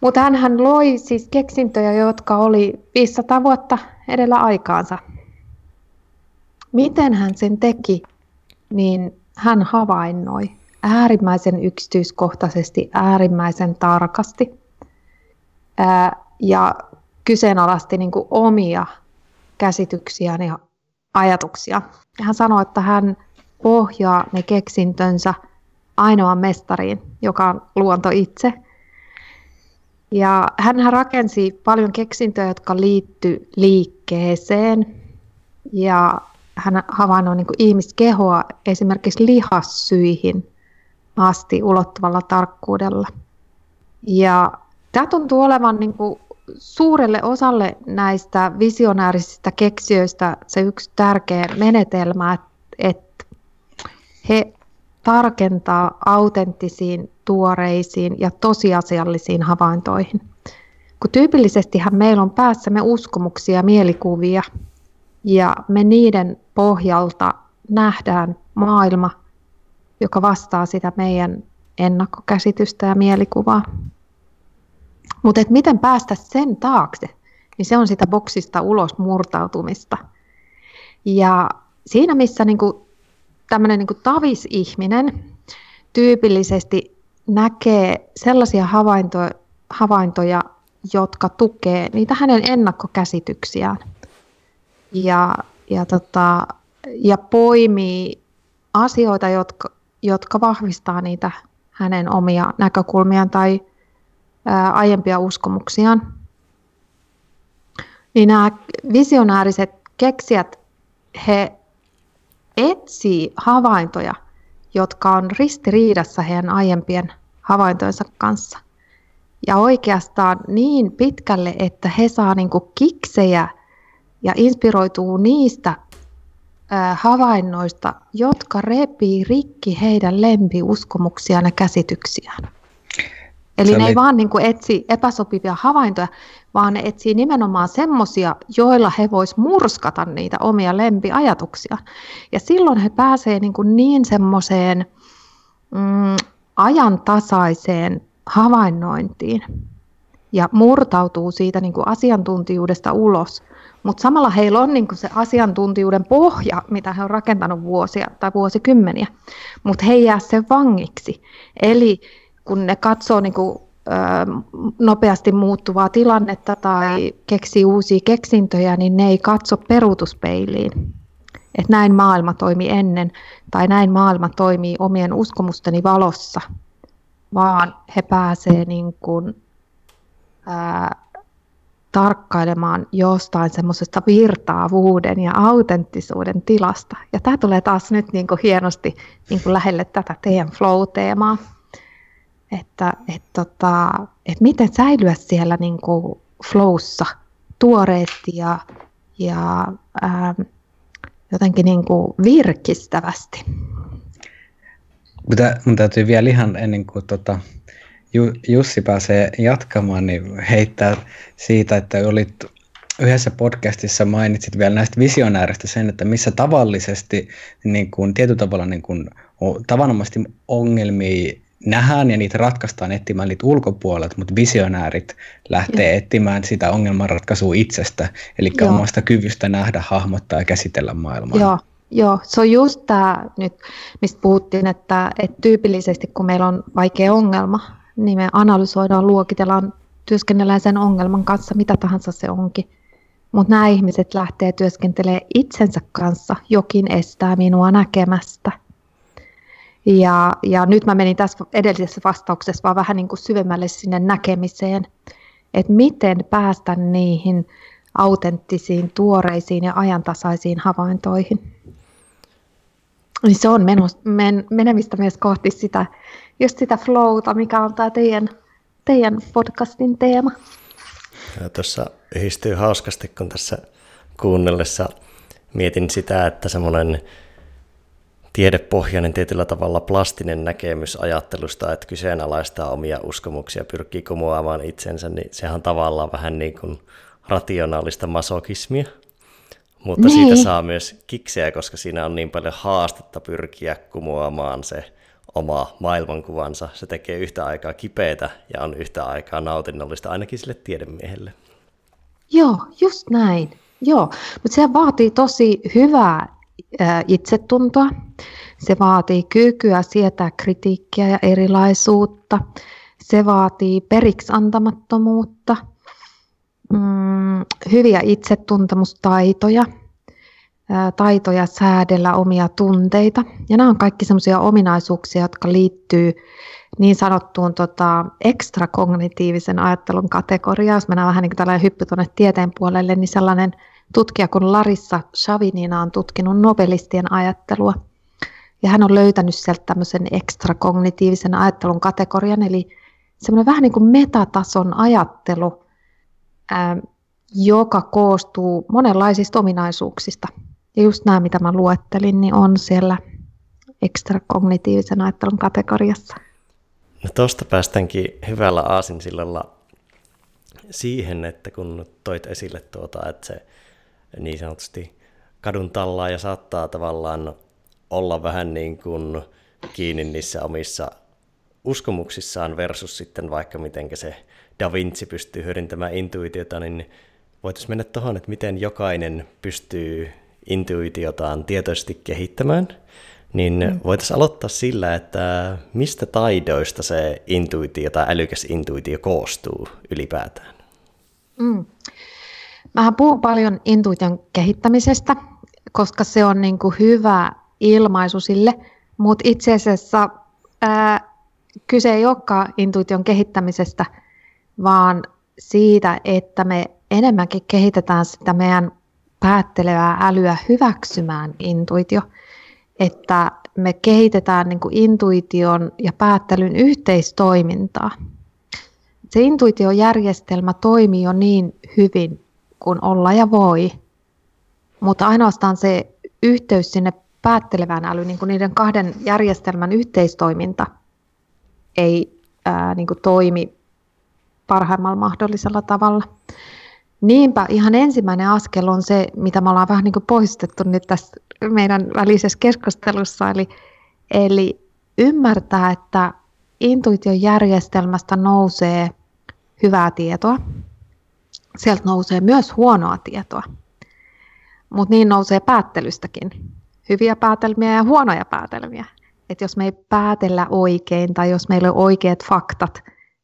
Mutta hän loi siis keksintöjä, jotka oli 500 vuotta edellä aikaansa. Miten hän sen teki, niin hän havainnoi äärimmäisen yksityiskohtaisesti, äärimmäisen tarkasti ja kyseenalaisti niin kuin omia käsityksiään ja ajatuksia. Hän sanoi, että hän pohjaa ne keksintönsä ainoan mestariin, joka on luonto itse. Ja hän rakensi paljon keksintöjä, jotka liittyy liikkeeseen. Ja hän havainnoi niin ihmiskehoa esimerkiksi lihassyihin asti ulottuvalla tarkkuudella. Ja Tämä tuntuu olevan niin kuin suurelle osalle näistä visionäärisistä keksijöistä se yksi tärkeä menetelmä, että, he tarkentaa autenttisiin, tuoreisiin ja tosiasiallisiin havaintoihin. Kun tyypillisestihän meillä on päässämme uskomuksia ja mielikuvia, ja me niiden pohjalta nähdään maailma, joka vastaa sitä meidän ennakkokäsitystä ja mielikuvaa. Mutta miten päästä sen taakse, niin se on sitä boksista ulos murtautumista. Ja siinä missä niinku, tämmöinen niinku tavisihminen tyypillisesti näkee sellaisia havaintoja, havaintoja, jotka tukee niitä hänen ennakkokäsityksiään. Ja, ja, tota, ja poimii asioita, jotka, jotka vahvistaa niitä hänen omia näkökulmiaan tai aiempia uskomuksiaan. Niin nämä visionääriset keksijät, he etsii havaintoja, jotka on ristiriidassa heidän aiempien havaintojensa kanssa. Ja oikeastaan niin pitkälle, että he saa niin kiksejä ja inspiroituu niistä havainnoista, jotka repii rikki heidän lempiuskomuksiaan ja käsityksiään. Eli ne oli... ei vaan niin kuin etsi epäsopivia havaintoja, vaan ne etsii nimenomaan semmoisia, joilla he vois murskata niitä omia lempiajatuksia. Ja silloin he pääsee niin, kuin niin semmoiseen mm, ajantasaiseen havainnointiin ja murtautuu siitä niin kuin asiantuntijuudesta ulos. Mutta samalla heillä on niin se asiantuntijuuden pohja, mitä he on rakentanut vuosia tai vuosikymmeniä, mutta he ei jää sen vangiksi. Eli kun ne katsoo niin kuin, nopeasti muuttuvaa tilannetta tai keksii uusia keksintöjä, niin ne ei katso peruutuspeiliin. Että näin maailma toimi ennen tai näin maailma toimii omien uskomusteni valossa, vaan he pääsee niin tarkkailemaan jostain semmoisesta virtaavuuden ja autenttisuuden tilasta. Ja tämä tulee taas nyt niin kuin hienosti niin kuin lähelle tätä teidän flow-teemaa, että et tota, et miten säilyä siellä niin kuin flowssa tuoreesti ja, ja ää, jotenkin niin kuin virkistävästi. Mutta mun täytyy vielä ihan ennen kuin tota, Jussi pääsee jatkamaan, niin heittää siitä, että olit yhdessä podcastissa mainitsit vielä näistä visionääristä sen, että missä tavallisesti niin kuin, tietyllä tavalla niin kuin, tavanomaisesti ongelmia nähdään ja niitä ratkaistaan etsimään niitä ulkopuolelta, mutta visionäärit lähtee Joo. etsimään sitä ongelmanratkaisua itsestä, eli Joo. omasta kyvystä nähdä, hahmottaa ja käsitellä maailmaa. Joo. Joo, se on just tämä nyt, mistä puhuttiin, että, että tyypillisesti kun meillä on vaikea ongelma, niin me analysoidaan, luokitellaan, työskennellään sen ongelman kanssa, mitä tahansa se onkin. Mutta nämä ihmiset lähtee työskentelemään itsensä kanssa, jokin estää minua näkemästä. Ja, ja nyt mä menin tässä edellisessä vastauksessa vaan vähän niin kuin syvemmälle sinne näkemiseen, että miten päästä niihin autenttisiin, tuoreisiin ja ajantasaisiin havaintoihin. Niin se on menos, men, menemistä myös kohti sitä, just sitä flowta, mikä on tämä teidän, teidän podcastin teema. Ja tuossa yhdistyy hauskasti, kun tässä kuunnellessa mietin sitä, että semmoinen tiedepohjainen tietyllä tavalla plastinen näkemys ajattelusta, että kyseenalaistaa omia uskomuksia, pyrkii kumoamaan itsensä, niin sehän on tavallaan vähän niin kuin rationaalista masokismia. Mutta niin. siitä saa myös kikseä, koska siinä on niin paljon haastetta pyrkiä kumoamaan se oma maailmankuvansa. Se tekee yhtä aikaa kipeätä ja on yhtä aikaa nautinnollista ainakin sille tiedemiehelle. Joo, just näin. Joo, mutta se vaatii tosi hyvää itsetuntoa. Se vaatii kykyä sietää kritiikkiä ja erilaisuutta. Se vaatii periksi antamattomuutta, mm, hyviä itsetuntemustaitoja, taitoja säädellä omia tunteita. Ja nämä on kaikki sellaisia ominaisuuksia, jotka liittyy niin sanottuun tota, ekstrakognitiivisen ajattelun kategoriaan. Jos mennään vähän niin kuin tällainen hyppy tuonne tieteen puolelle, niin sellainen tutkija kuin Larissa Shavinina on tutkinut nobelistien ajattelua. Ja hän on löytänyt sieltä tämmöisen ekstrakognitiivisen ajattelun kategorian, eli semmoinen vähän niin kuin metatason ajattelu, joka koostuu monenlaisista ominaisuuksista. Ja just nämä, mitä mä luettelin, niin on siellä ekstrakognitiivisen ajattelun kategoriassa. No tuosta päästäänkin hyvällä aasinsillalla siihen, että kun toit esille tuota, että se niin sanotusti kadun tallaa ja saattaa tavallaan olla vähän niin kuin kiinni niissä omissa uskomuksissaan versus sitten vaikka miten se Da Vinci pystyy hyödyntämään intuitiota, niin voitaisiin mennä tuohon, että miten jokainen pystyy intuitiotaan tietoisesti kehittämään, niin mm. voitaisiin aloittaa sillä, että mistä taidoista se intuitio tai älykäs intuitio koostuu ylipäätään? Mm. Mähän puhun paljon intuition kehittämisestä, koska se on niin kuin hyvä ilmaisu sille, mutta itse asiassa ää, kyse ei olekaan intuition kehittämisestä, vaan siitä, että me enemmänkin kehitetään sitä meidän päättelevää älyä hyväksymään intuitio, että me kehitetään niin kuin intuition ja päättelyn yhteistoimintaa. Se intuitiojärjestelmä toimii jo niin hyvin kuin olla ja voi, mutta ainoastaan se yhteys sinne päättelevään älyyn, niin kuin niiden kahden järjestelmän yhteistoiminta ei ää, niin kuin toimi parhaimmalla mahdollisella tavalla. Niinpä ihan ensimmäinen askel on se, mitä me ollaan vähän niin kuin poistettu nyt tässä meidän välisessä keskustelussa, eli, eli ymmärtää, että intuition järjestelmästä nousee hyvää tietoa, sieltä nousee myös huonoa tietoa, mutta niin nousee päättelystäkin. Hyviä päätelmiä ja huonoja päätelmiä. Et jos me ei päätellä oikein tai jos meillä on oikeat faktat,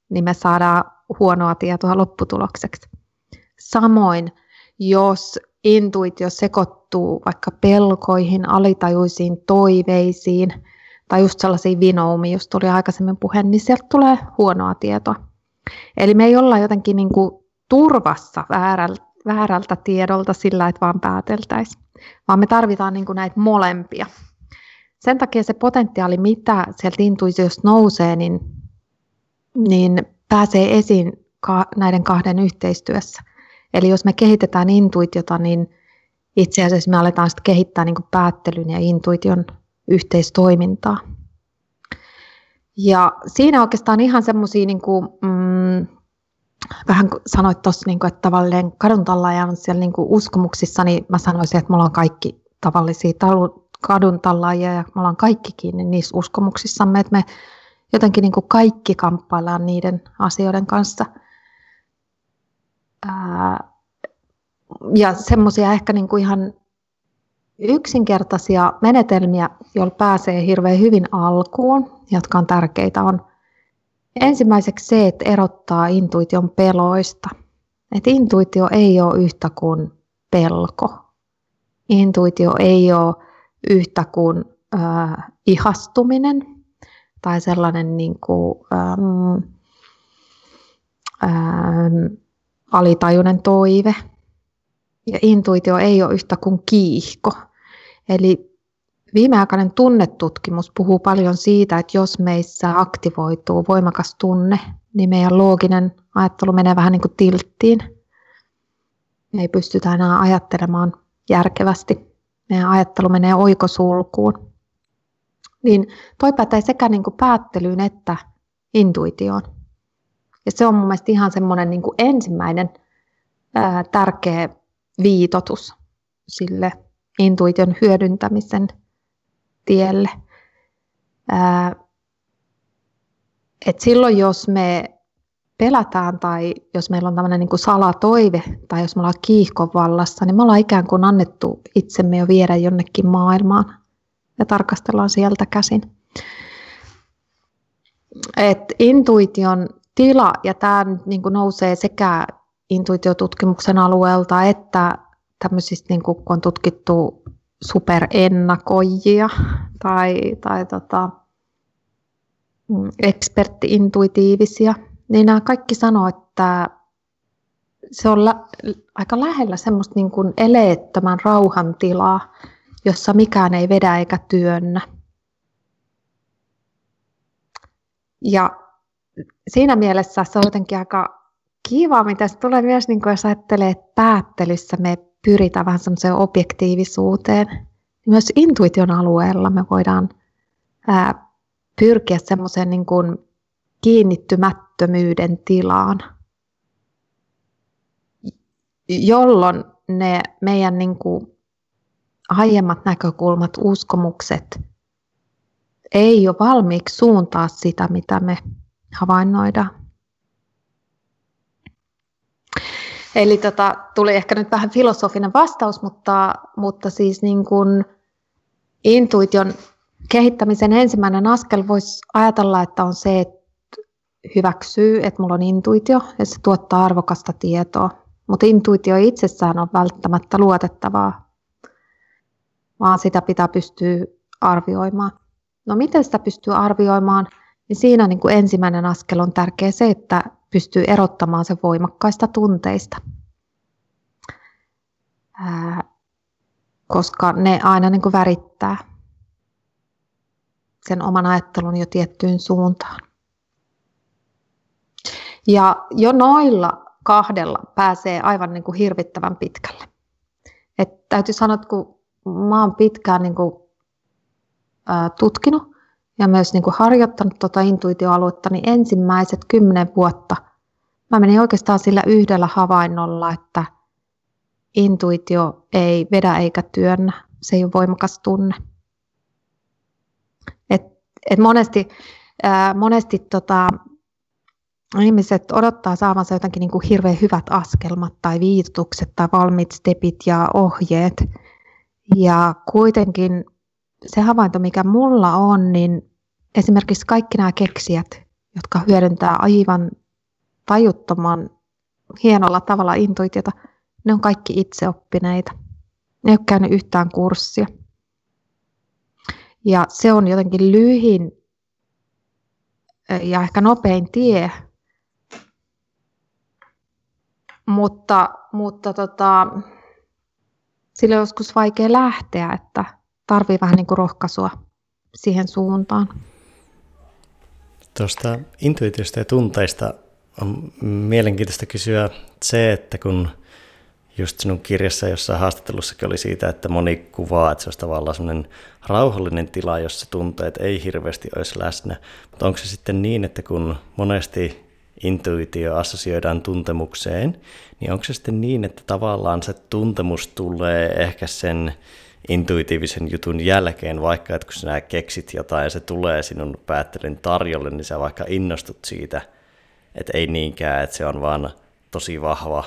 niin me saadaan huonoa tietoa lopputulokseksi. Samoin, jos intuitio sekoittuu vaikka pelkoihin, alitajuisiin toiveisiin tai just sellaisiin vinoumiin, jos tuli aikaisemmin puhe, niin sieltä tulee huonoa tietoa. Eli me ei olla jotenkin niin kuin turvassa väärältä, väärältä tiedolta sillä, että vaan pääteltäisiin, vaan me tarvitaan niin kuin näitä molempia. Sen takia se potentiaali, mitä sieltä intuitiosta nousee, niin, niin pääsee esiin näiden kahden yhteistyössä. Eli jos me kehitetään intuitiota, niin itse asiassa me aletaan sitten kehittää niin kuin päättelyn ja intuition yhteistoimintaa. Ja siinä oikeastaan ihan semmoisia, niin mm, vähän sanoit tuossa, niin kuin, että tavallinen kaduntallajan siellä niin kuin uskomuksissa, niin mä sanoisin, että me ollaan kaikki tavallisia kaduntallaajia ja me ollaan kaikki kiinni niissä uskomuksissamme, että me jotenkin niin kuin kaikki kamppaillaan niiden asioiden kanssa – ja semmoisia ehkä niin kuin ihan yksinkertaisia menetelmiä, joilla pääsee hirveän hyvin alkuun, jotka on tärkeitä, on ensimmäiseksi se, että erottaa intuition peloista. Et intuitio ei ole yhtä kuin pelko. Intuitio ei ole yhtä kuin äh, ihastuminen tai sellainen niin kuin, ähm, ähm, alitajuinen toive. Ja intuitio ei ole yhtä kuin kiihko. Eli viimeaikainen tunnetutkimus puhuu paljon siitä, että jos meissä aktivoituu voimakas tunne, niin meidän looginen ajattelu menee vähän niin kuin tilttiin. Me ei pystytä enää ajattelemaan järkevästi. Meidän ajattelu menee oikosulkuun. Niin toi pätee sekä niin kuin päättelyyn että intuitioon. Ja se on mun mielestä ihan semmoinen niin ensimmäinen ää, tärkeä viitotus sille intuition hyödyntämisen tielle. Ää, et silloin, jos me pelätään tai jos meillä on tämmöinen niin salatoive tai jos me ollaan kiihkon vallassa, niin me ollaan ikään kuin annettu itsemme jo viedä jonnekin maailmaan ja tarkastellaan sieltä käsin. Et intuition tila, ja tämä niin nousee sekä intuitiotutkimuksen alueelta että tämmöisistä, niin kun on tutkittu superennakoijia tai, tai tota, mm, ekspertti-intuitiivisia, niin nämä kaikki sanoo, että se on lä- aika lähellä semmoista niin kuin eleettömän rauhan tilaa, jossa mikään ei vedä eikä työnnä. Ja siinä mielessä se on jotenkin aika kiva, mitä se tulee myös, niin kuin jos ajattelee, että päättelyssä me pyritään vähän semmoiseen objektiivisuuteen. Myös intuition alueella me voidaan ää, pyrkiä semmoiseen niin kuin kiinnittymättömyyden tilaan, jolloin ne meidän niin kuin aiemmat näkökulmat, uskomukset ei ole valmiiksi suuntaa sitä, mitä me havainnoidaan. Eli tota, tuli ehkä nyt vähän filosofinen vastaus, mutta, mutta siis niin kuin intuition kehittämisen ensimmäinen askel voisi ajatella, että on se, että hyväksyy, että mulla on intuitio ja se tuottaa arvokasta tietoa. Mutta intuitio itsessään on välttämättä luotettavaa, vaan sitä pitää pystyä arvioimaan. No miten sitä pystyy arvioimaan? Niin siinä niin kuin ensimmäinen askel on tärkeä se, että pystyy erottamaan se voimakkaista tunteista. Ää, koska ne aina niin kuin värittää sen oman ajattelun jo tiettyyn suuntaan. Ja jo noilla kahdella pääsee aivan niin kuin hirvittävän pitkälle. Et täytyy sanoa, että kun mä oon pitkään niin kuin, ää, tutkinut ja myös niin kuin harjoittanut tuota intuitioaluetta, niin ensimmäiset kymmenen vuotta mä menin oikeastaan sillä yhdellä havainnolla, että intuitio ei vedä eikä työnnä, se ei ole voimakas tunne. Et, et monesti ää, monesti tota, ihmiset odottaa saavansa jotenkin niin kuin hirveän hyvät askelmat tai viitukset tai valmiit stepit ja ohjeet. Ja kuitenkin se havainto, mikä mulla on, niin esimerkiksi kaikki nämä keksijät, jotka hyödyntää aivan tajuttoman hienolla tavalla intuitiota, ne on kaikki itseoppineita. Ne ei ole käynyt yhtään kurssia. Ja se on jotenkin lyhin ja ehkä nopein tie mutta, mutta tota, sillä on joskus vaikea lähteä, että tarvii vähän niin kuin rohkaisua siihen suuntaan. Tuosta intuitiosta ja tunteista on mielenkiintoista kysyä se, että kun just sinun kirjassa jossain haastattelussakin oli siitä, että moni kuvaa, että se olisi tavallaan sellainen rauhallinen tila, jossa tunteet ei hirveästi olisi läsnä. Mutta onko se sitten niin, että kun monesti intuitio assosioidaan tuntemukseen, niin onko se sitten niin, että tavallaan se tuntemus tulee ehkä sen intuitiivisen jutun jälkeen, vaikka että kun sinä keksit jotain ja se tulee sinun päättelyn tarjolle, niin sä vaikka innostut siitä, että ei niinkään, että se on vaan tosi vahva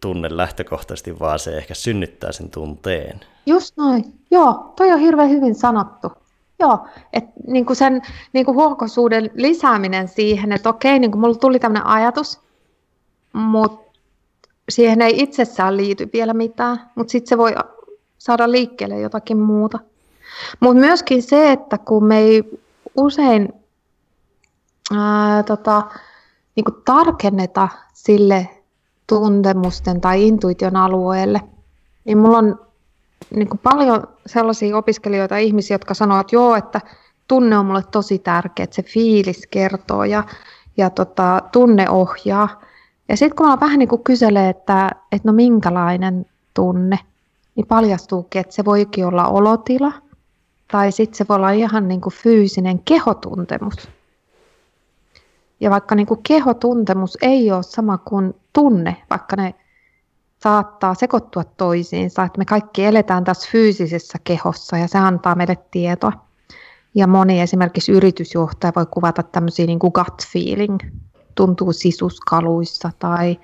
tunne lähtökohtaisesti, vaan se ehkä synnyttää sen tunteen. Just noin. Joo, toi on hirveän hyvin sanottu. Joo, että niin kuin sen niin kuin huokosuuden lisääminen siihen, että okei, niin kuin mulla tuli tämmöinen ajatus, mutta siihen ei itsessään liity vielä mitään, mutta sitten se voi saada liikkeelle jotakin muuta. Mutta myöskin se, että kun me ei usein ää, tota, niin tarkenneta sille tuntemusten tai intuition alueelle, niin mulla on niin kuin paljon sellaisia opiskelijoita, ihmisiä, jotka sanoo, että joo, että tunne on mulle tosi tärkeä, että se fiilis kertoo ja, ja tota, tunne ohjaa. Ja sitten kun mä vähän niin kuin kyselee, että, että no minkälainen tunne, niin paljastuukin, että se voikin olla olotila tai sitten se voi olla ihan niin kuin fyysinen kehotuntemus. Ja vaikka niin kuin kehotuntemus ei ole sama kuin tunne, vaikka ne saattaa sekoittua toisiinsa, että me kaikki eletään tässä fyysisessä kehossa ja se antaa meille tietoa. Ja moni esimerkiksi yritysjohtaja voi kuvata tämmöisiä niin kuin gut feeling, tuntuu sisuskaluissa tai,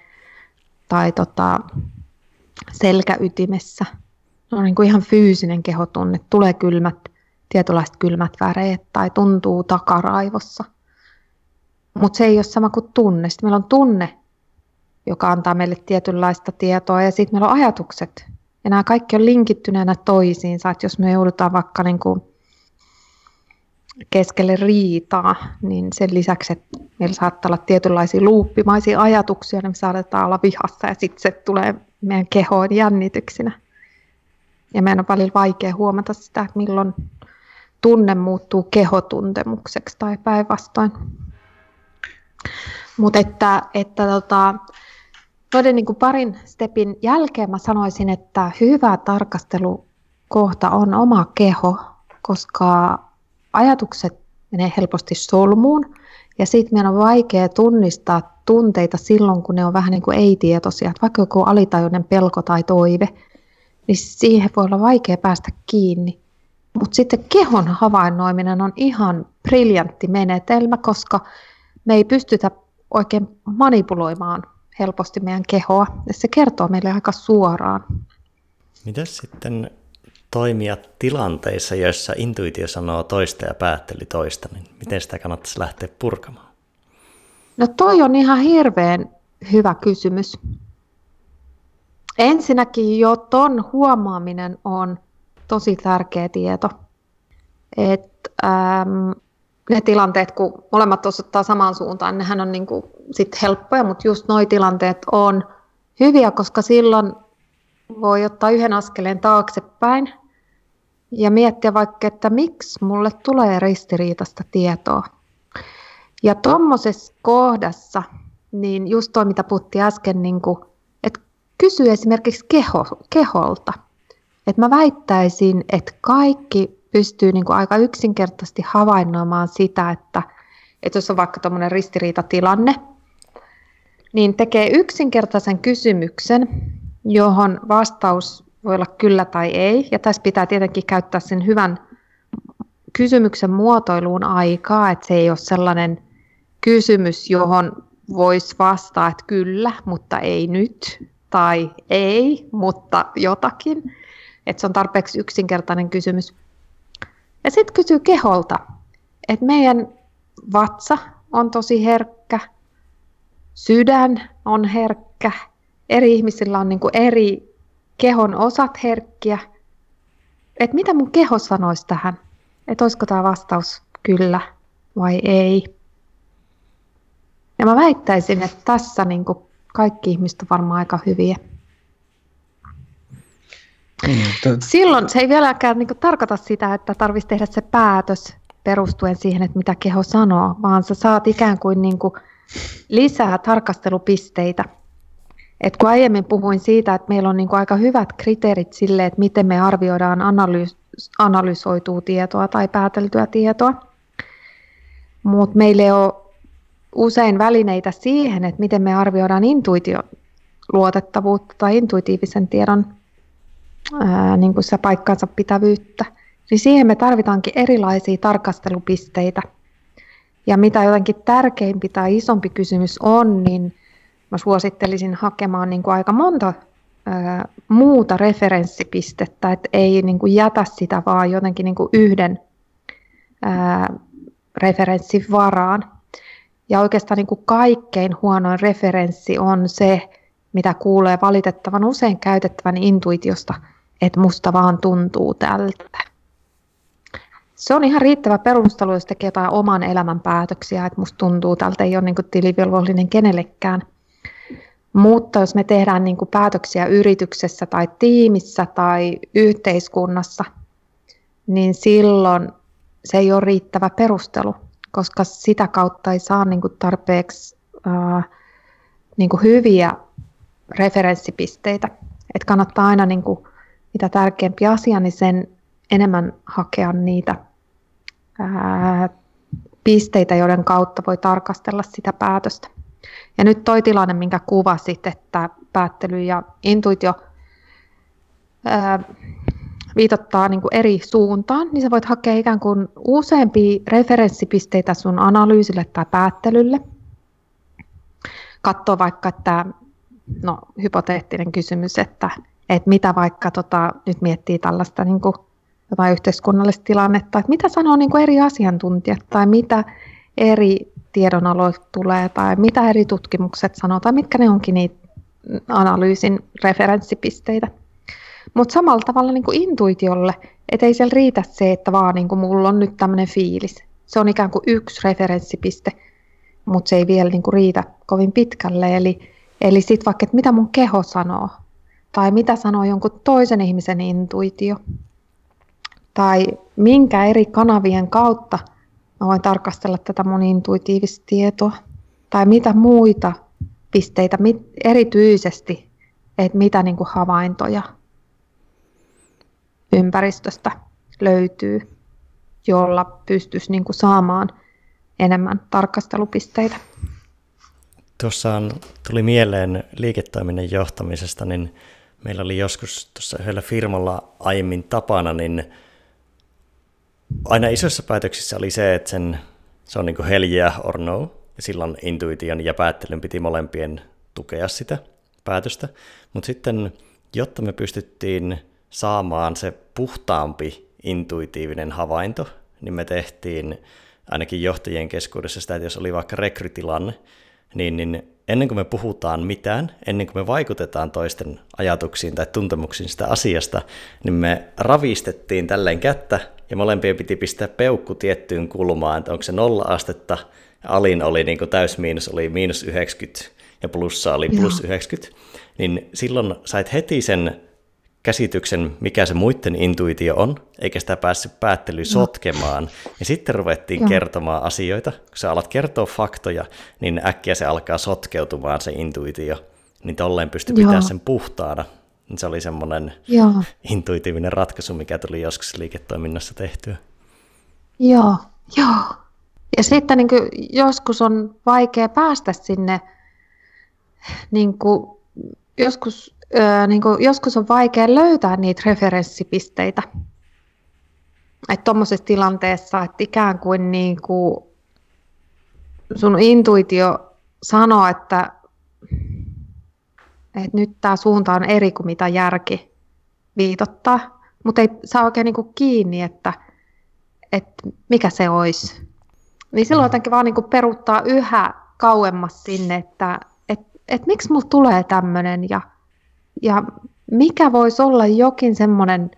tai tota, selkäytimessä. Se on niin kuin ihan fyysinen kehotunne, tulee kylmät, tietynlaiset kylmät väreet tai tuntuu takaraivossa. Mutta se ei ole sama kuin tunne. Sitten meillä on tunne, joka antaa meille tietynlaista tietoa ja sitten meillä on ajatukset. Ja nämä kaikki on linkittyneenä toisiinsa, että jos me joudutaan vaikka niin kuin keskelle riitaa, niin sen lisäksi, että meillä saattaa olla tietynlaisia luuppimaisia ajatuksia, niin me saatetaan olla vihassa ja sitten se tulee meidän kehoon jännityksinä. Ja meidän on paljon vaikea huomata sitä, että milloin tunne muuttuu kehotuntemukseksi tai päinvastoin. Mutta että, että tota, noiden niin kuin parin stepin jälkeen mä sanoisin, että hyvä tarkastelukohta on oma keho, koska ajatukset menee helposti solmuun ja sitten meidän on vaikea tunnistaa tunteita silloin, kun ne on vähän niin kuin ei-tietoisia, vaikka joku alitajuinen pelko tai toive, niin siihen voi olla vaikea päästä kiinni. Mutta sitten kehon havainnoiminen on ihan briljantti menetelmä, koska me ei pystytä oikein manipuloimaan helposti meidän kehoa. Ja se kertoo meille aika suoraan. Miten sitten toimia tilanteissa, joissa intuitio sanoo toista ja päättely toista, niin miten sitä kannattaisi lähteä purkamaan? No toi on ihan hirveän hyvä kysymys. Ensinnäkin jo ton huomaaminen on tosi tärkeä tieto. Et, ähm, ne tilanteet, kun molemmat osoittaa samaan suuntaan, nehän on niinku sit helppoja, mutta just nuo tilanteet on hyviä, koska silloin voi ottaa yhden askeleen taaksepäin ja miettiä vaikka, että miksi mulle tulee ristiriitaista tietoa. Ja tuommoisessa kohdassa, niin just toi mitä puhuttiin äsken, niin kuin, että kysy esimerkiksi keho, keholta. Että mä väittäisin, että kaikki pystyy niin kuin aika yksinkertaisesti havainnoimaan sitä, että, että jos on vaikka tuommoinen ristiriitatilanne, niin tekee yksinkertaisen kysymyksen, johon vastaus voi olla kyllä tai ei. Ja tässä pitää tietenkin käyttää sen hyvän kysymyksen muotoiluun aikaa, että se ei ole sellainen kysymys, johon voisi vastata, että kyllä, mutta ei nyt, tai ei, mutta jotakin. Että se on tarpeeksi yksinkertainen kysymys. Ja sitten kysyy keholta, että meidän vatsa on tosi herkkä, sydän on herkkä, eri ihmisillä on niin eri kehon osat herkkiä. Että mitä mun keho sanoisi tähän? Että olisiko tämä vastaus kyllä vai ei? Ja mä väittäisin, että tässä niin kaikki ihmiset on varmaan aika hyviä. Mm, Silloin se ei vieläkään niin tarkoita sitä, että tarvitsisi tehdä se päätös perustuen siihen, että mitä keho sanoo, vaan sä saat ikään kuin, niin kuin lisää tarkastelupisteitä. Et kun aiemmin puhuin siitä, että meillä on niin aika hyvät kriteerit sille, että miten me arvioidaan analyys- analysoitua tietoa tai pääteltyä tietoa, mutta meillä ei ole usein välineitä siihen, että miten me arvioidaan intuition luotettavuutta tai intuitiivisen tiedon ää, niin kuin se paikkansa pitävyyttä, niin siihen me tarvitaankin erilaisia tarkastelupisteitä. Ja mitä jotenkin tärkeimpi tai isompi kysymys on, niin mä suosittelisin hakemaan niin kuin aika monta ää, muuta referenssipistettä, että ei niin kuin jätä sitä vaan jotenkin niin kuin yhden ää, referenssin varaan. Ja oikeastaan niin kuin kaikkein huonoin referenssi on se, mitä kuulee valitettavan usein käytettävän intuitiosta, että musta vaan tuntuu tältä. Se on ihan riittävä perustelu, jos tekee jotain oman elämän päätöksiä, että musta tuntuu tältä, ei ole niin tilivelvollinen kenellekään. Mutta jos me tehdään niin kuin päätöksiä yrityksessä tai tiimissä tai yhteiskunnassa, niin silloin se ei ole riittävä perustelu koska sitä kautta ei saa niin kuin tarpeeksi ää, niin kuin hyviä referenssipisteitä. Et kannattaa aina niin kuin, mitä tärkeämpi asia, niin sen enemmän hakea niitä ää, pisteitä, joiden kautta voi tarkastella sitä päätöstä. Ja nyt toi tilanne, minkä kuvasit, että päättely ja intuitio ää, viitottaa niin kuin eri suuntaan, niin sä voit hakea ikään kuin useampia referenssipisteitä sun analyysille tai päättelylle. Katsoa vaikka, että no hypoteettinen kysymys, että, että mitä vaikka tota, nyt miettii tällaista niin kuin, jotain yhteiskunnallista tilannetta, että mitä sanoo niin kuin eri asiantuntijat tai mitä eri tiedonaloista tulee tai mitä eri tutkimukset sanoo tai mitkä ne onkin niitä analyysin referenssipisteitä. Mutta samalla tavalla niin kuin intuitiolle, että ei siellä riitä se, että vaan niin kuin mulla on nyt tämmöinen fiilis. Se on ikään kuin yksi referenssipiste, mutta se ei vielä niin kuin riitä kovin pitkälle. Eli, eli sitten vaikka, että mitä mun keho sanoo, tai mitä sanoo jonkun toisen ihmisen intuitio, tai minkä eri kanavien kautta mä voin tarkastella tätä mun intuitiivista tietoa. tai mitä muita pisteitä erityisesti, että mitä niin kuin havaintoja ympäristöstä löytyy, jolla pystyisi niin kuin saamaan enemmän tarkastelupisteitä. Tuossa tuli mieleen liiketoiminnan johtamisesta, niin meillä oli joskus tuossa yhdellä firmalla aiemmin tapana, niin aina isoissa päätöksissä oli se, että sen, se on niin kuin hell yeah or no, ja silloin intuition ja päättelyn piti molempien tukea sitä päätöstä. Mutta sitten, jotta me pystyttiin saamaan se puhtaampi intuitiivinen havainto, niin me tehtiin ainakin johtajien keskuudessa sitä, että jos oli vaikka rekrytilanne, niin, niin ennen kuin me puhutaan mitään, ennen kuin me vaikutetaan toisten ajatuksiin tai tuntemuksiin sitä asiasta, niin me ravistettiin tälleen kättä ja molempien piti pistää peukku tiettyyn kulmaan, että onko se nolla astetta, alin oli niin kuin täys miinus, oli miinus 90 ja plussa oli plus Joo. 90, niin silloin sait heti sen käsityksen, mikä se muiden intuitio on, eikä sitä päässyt päättely sotkemaan. Ja sitten ruvettiin Joo. kertomaan asioita. Kun sä alat kertoa faktoja, niin äkkiä se alkaa sotkeutumaan se intuitio. Niin tolleen pystyi pitämään sen puhtaana. Se oli semmoinen Joo. intuitiivinen ratkaisu, mikä tuli joskus liiketoiminnassa tehtyä. Joo, joo. Ja sitten niin kuin, joskus on vaikea päästä sinne, niin kuin, joskus niin kuin, joskus on vaikea löytää niitä referenssipisteitä. Että tuommoisessa tilanteessa, että ikään kuin, niin kuin sun intuitio sanoo, että, että nyt tämä suunta on eri kuin mitä järki viitottaa, mutta ei saa oikein niin kuin kiinni, että, että mikä se olisi. Niin silloin jotenkin vaan niin kuin peruuttaa yhä kauemmas sinne, että et, et miksi mulla tulee tämmöinen ja ja mikä voisi olla jokin semmoinen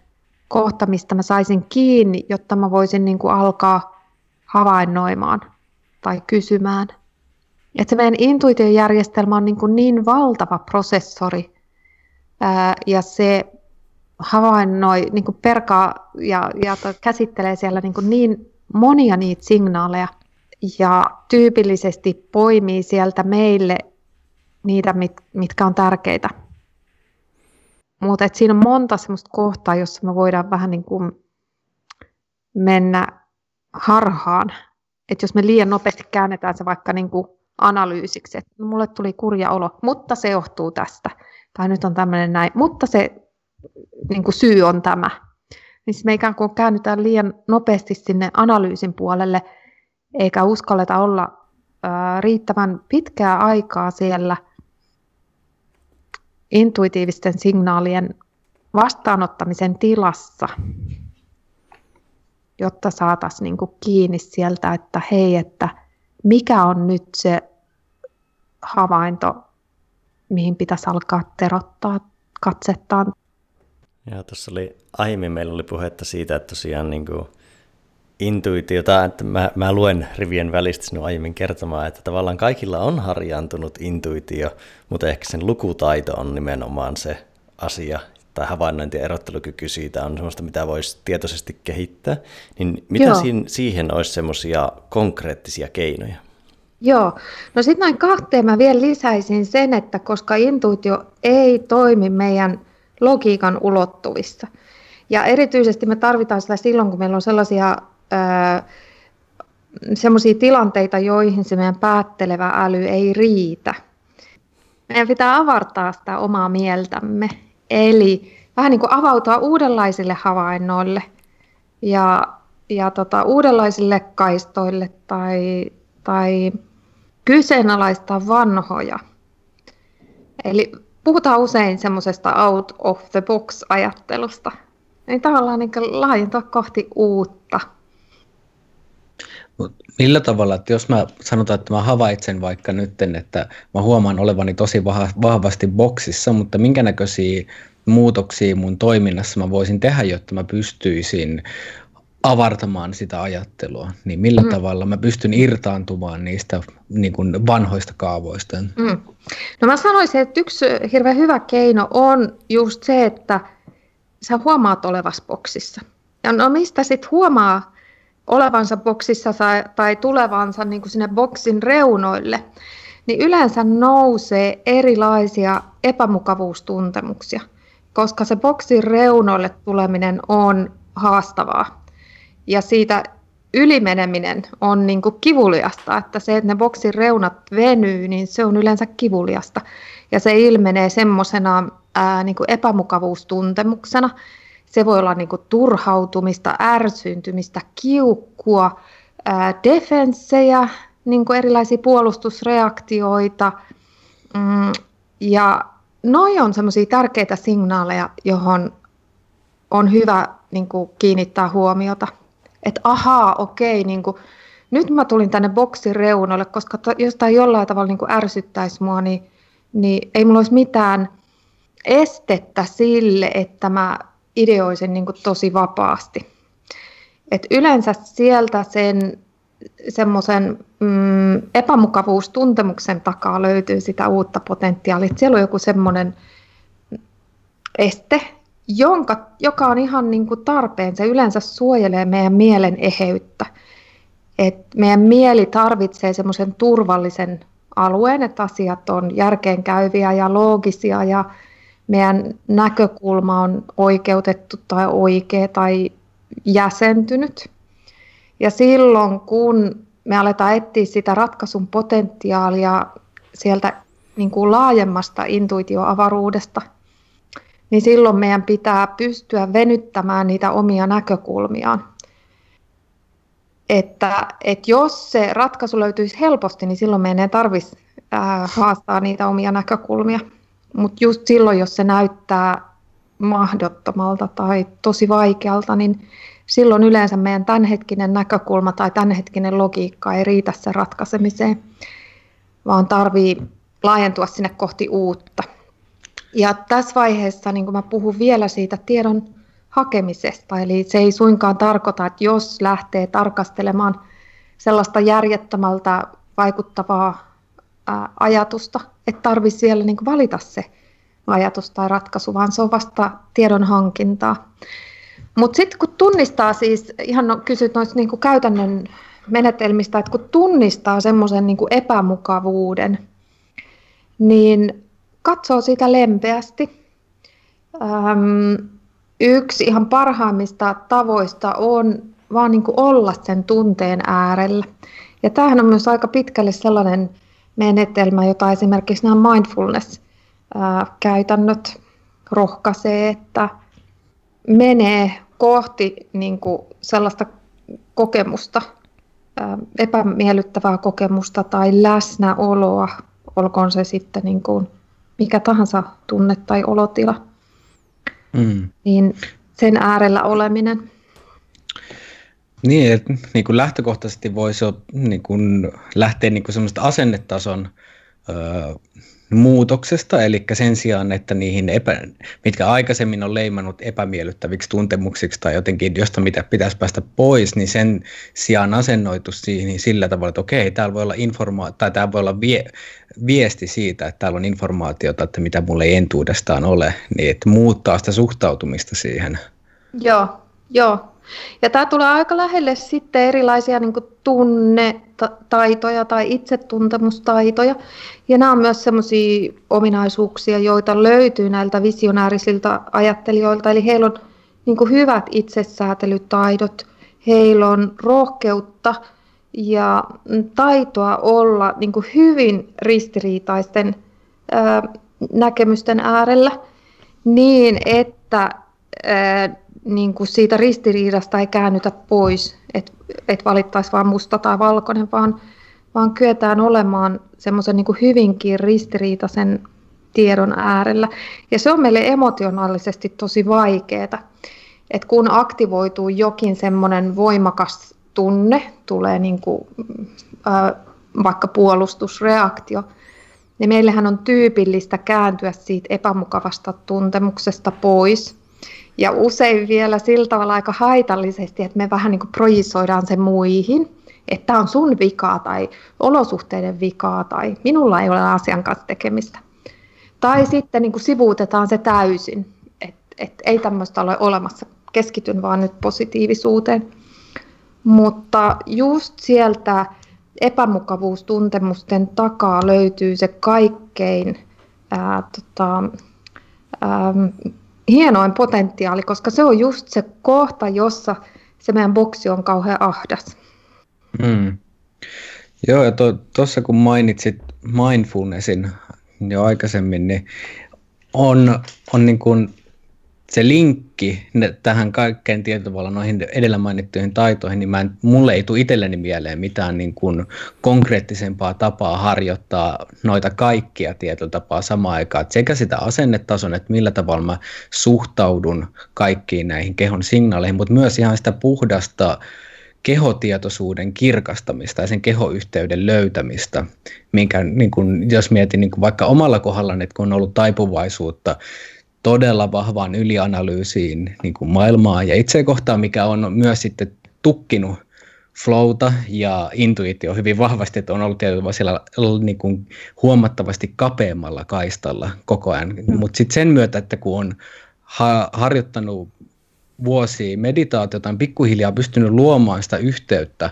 kohta, mistä mä saisin kiinni, jotta mä voisin niin kuin alkaa havainnoimaan tai kysymään. Että se meidän intuitiojärjestelmä on niin, kuin niin valtava prosessori ää, ja se havainnoi, niin kuin perkaa ja, ja käsittelee siellä niin, kuin niin monia niitä signaaleja ja tyypillisesti poimii sieltä meille niitä, mit, mitkä on tärkeitä mutta siinä on monta semmoista kohtaa, jossa me voidaan vähän niin kuin mennä harhaan. Että jos me liian nopeasti käännetään se vaikka niin kuin analyysiksi, että mulle tuli kurja olo, mutta se johtuu tästä. Tai nyt on tämmöinen näin, mutta se niin kuin syy on tämä. Niin me ikään kuin käännytään liian nopeasti sinne analyysin puolelle, eikä uskalleta olla ää, riittävän pitkää aikaa siellä – intuitiivisten signaalien vastaanottamisen tilassa, jotta saataisiin niin kiinni sieltä, että hei, että mikä on nyt se havainto, mihin pitäisi alkaa terottaa katsettaan. Ja tuossa oli aiemmin meillä oli puhetta siitä, että tosiaan niin kuin intuitiota, että mä, mä luen rivien välistä sinun aiemmin kertomaan, että tavallaan kaikilla on harjaantunut intuitio, mutta ehkä sen lukutaito on nimenomaan se asia, tai havainnointi ja erottelukyky siitä on sellaista, mitä voisi tietoisesti kehittää. Niin mitä siinä, siihen olisi semmoisia konkreettisia keinoja? Joo, no sitten noin kahteen mä vielä lisäisin sen, että koska intuitio ei toimi meidän logiikan ulottuvissa, ja erityisesti me tarvitaan sitä silloin, kun meillä on sellaisia semmoisia tilanteita, joihin se meidän päättelevä äly ei riitä. Meidän pitää avartaa sitä omaa mieltämme, eli vähän niin kuin avautua uudenlaisille havainnoille ja, ja tota, uudenlaisille kaistoille tai, tai kyseenalaistaa vanhoja. Eli puhutaan usein semmoisesta out of the box ajattelusta, niin tavallaan niin laajentaa kohti uutta. Millä tavalla, että jos mä sanotaan, että mä havaitsen vaikka nyt, että mä huomaan olevani tosi vahvasti boksissa, mutta minkä näköisiä muutoksia mun toiminnassa mä voisin tehdä, jotta mä pystyisin avartamaan sitä ajattelua, niin millä mm. tavalla mä pystyn irtaantumaan niistä niin kuin vanhoista kaavoista? Mm. No mä sanoisin, että yksi hirveän hyvä keino on just se, että sä huomaat olevas boksissa. Ja no mistä sitten huomaa olevansa boksissa tai tulevansa niin kuin sinne boksin reunoille, niin yleensä nousee erilaisia epämukavuustuntemuksia, koska se boksin reunoille tuleminen on haastavaa. Ja siitä ylimeneminen on niin kuin kivuliasta, että se, että ne boksin reunat venyy, niin se on yleensä kivuliasta. Ja se ilmenee semmoisena niin epämukavuustuntemuksena. Se voi olla niin kuin turhautumista, ärsyntymistä, kiukkua, defenssejä, niin kuin erilaisia puolustusreaktioita. Mm, ja noi on semmoisia tärkeitä signaaleja, johon on hyvä niin kuin, kiinnittää huomiota. Että ahaa, okei, niin kuin, nyt mä tulin tänne boksin reunalle, koska jos tämä jollain tavalla niin kuin ärsyttäisi mua, niin, niin ei mulla olisi mitään estettä sille, että mä ideoisin niin kuin tosi vapaasti. Et yleensä sieltä sen semmoisen mm, epämukavuustuntemuksen takaa löytyy sitä uutta potentiaalia. Siellä on joku semmoinen este, jonka, joka on ihan niin kuin tarpeen. Se yleensä suojelee meidän mielen eheyttä. Et meidän mieli tarvitsee semmoisen turvallisen alueen, että asiat on järkeenkäyviä ja loogisia ja meidän näkökulma on oikeutettu tai oikea tai jäsentynyt. Ja silloin, kun me aletaan etsiä sitä ratkaisun potentiaalia sieltä niin kuin laajemmasta intuitioavaruudesta, niin silloin meidän pitää pystyä venyttämään niitä omia näkökulmiaan. Että, että jos se ratkaisu löytyisi helposti, niin silloin meidän ei tarvitsisi haastaa niitä omia näkökulmia. Mutta just silloin, jos se näyttää mahdottomalta tai tosi vaikealta, niin silloin yleensä meidän tämänhetkinen näkökulma tai tämänhetkinen logiikka ei riitä sen ratkaisemiseen, vaan tarvii laajentua sinne kohti uutta. Ja tässä vaiheessa niin mä puhun vielä siitä tiedon hakemisesta, eli se ei suinkaan tarkoita, että jos lähtee tarkastelemaan sellaista järjettömältä vaikuttavaa ajatusta, että tarvitsisi vielä niin valita se ajatus tai ratkaisu, vaan se on vasta tiedon hankintaa. Mutta sitten kun tunnistaa siis, ihan no, kysyt noista niin käytännön menetelmistä, että kun tunnistaa semmoisen niin epämukavuuden, niin katsoo sitä lempeästi. Öm, yksi ihan parhaimmista tavoista on vaan niin olla sen tunteen äärellä. Ja tämähän on myös aika pitkälle sellainen menetelmä, jota esimerkiksi nämä mindfulness-käytännöt rohkaisee, että menee kohti niin kuin sellaista kokemusta, epämiellyttävää kokemusta tai läsnäoloa, olkoon se sitten niin kuin mikä tahansa tunne tai olotila, mm. niin sen äärellä oleminen. Niin, että niin kuin lähtökohtaisesti voisi niin kuin lähteä niin kuin semmoista asennetason öö, muutoksesta, eli sen sijaan, että niihin, epä, mitkä aikaisemmin on leimannut epämiellyttäviksi tuntemuksiksi tai jotenkin josta mitä pitäisi päästä pois, niin sen sijaan asennoitu siihen sillä tavalla, että okei, täällä voi olla, informa- tai täällä voi olla vie- viesti siitä, että täällä on informaatiota, että mitä mulle ei entuudestaan ole, niin että muuttaa sitä suhtautumista siihen. Joo, joo, ja tämä tulee aika lähelle sitten erilaisia niin tunnetaitoja tai itsetuntemustaitoja. Ja nämä on myös sellaisia ominaisuuksia, joita löytyy näiltä visionäärisiltä ajattelijoilta. Eli heillä on niin hyvät itsesäätelytaidot, heillä on rohkeutta ja taitoa olla niin hyvin ristiriitaisten näkemysten äärellä niin, että niin kuin siitä ristiriidasta ei käännytä pois, että et valittaisi vain musta tai valkoinen, vaan, vaan kyetään olemaan semmoisen niin hyvinkin ristiriitaisen tiedon äärellä. Ja se on meille emotionaalisesti tosi vaikeaa, että kun aktivoituu jokin semmoinen voimakas tunne, tulee niin kuin, äh, vaikka puolustusreaktio, niin meillähän on tyypillistä kääntyä siitä epämukavasta tuntemuksesta pois – ja usein vielä sillä tavalla aika haitallisesti, että me vähän niin kuin projisoidaan se muihin, että tämä on sun vikaa tai olosuhteiden vikaa tai minulla ei ole asian kanssa tekemistä. Tai sitten niin kuin sivuutetaan se täysin, että et ei tämmöistä ole olemassa, keskityn vaan nyt positiivisuuteen. Mutta just sieltä epämukavuustuntemusten takaa löytyy se kaikkein ää, tota, ää, hienoin potentiaali, koska se on just se kohta, jossa se meidän boksi on kauhean ahdas. Mm. Joo, ja tuossa kun mainitsit mindfulnessin jo aikaisemmin, niin on, on niin kuin se linkki tähän kaikkeen tietyllä noihin edellä mainittuihin taitoihin, niin mä en, mulle ei tule itselleni mieleen mitään niin kuin konkreettisempaa tapaa harjoittaa noita kaikkia tietyllä tapaa samaan aikaan. Että sekä sitä asennetason, että millä tavalla mä suhtaudun kaikkiin näihin kehon signaaleihin, mutta myös ihan sitä puhdasta kehotietoisuuden kirkastamista ja sen kehoyhteyden löytämistä, minkä niin kun, jos mietin niin kun vaikka omalla kohdalla, että kun on ollut taipuvaisuutta todella vahvaan ylianalyysiin niin kuin maailmaa ja itse kohtaan, mikä on myös sitten tukkinut flowta ja intuitio hyvin vahvasti, että on ollut tietysti siellä niin kuin huomattavasti kapeammalla kaistalla koko ajan. Mm. Mutta sitten sen myötä, että kun on ha- harjoittanut vuosia meditaatiota, on pikkuhiljaa pystynyt luomaan sitä yhteyttä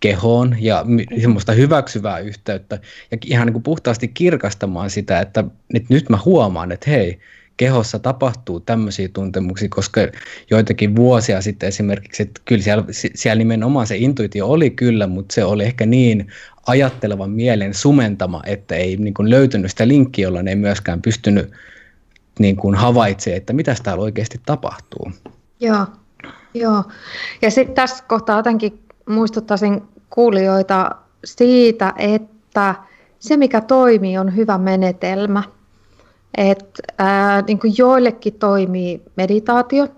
kehoon ja semmoista hyväksyvää yhteyttä ja ihan niin kuin puhtaasti kirkastamaan sitä, että, että nyt mä huomaan, että hei, kehossa tapahtuu tämmöisiä tuntemuksia, koska joitakin vuosia sitten esimerkiksi, että kyllä siellä, siellä nimenomaan se intuitio oli kyllä, mutta se oli ehkä niin ajattelevan mielen sumentama, että ei niin kuin löytynyt sitä linkkiä, jolla ne ei myöskään pystynyt niin kuin havaitsemaan, että mitä täällä oikeasti tapahtuu. Joo, joo. Ja sitten tässä kohtaa jotenkin muistuttaisin kuulijoita siitä, että se mikä toimii on hyvä menetelmä – et, ää, niin kuin joillekin toimii meditaatio,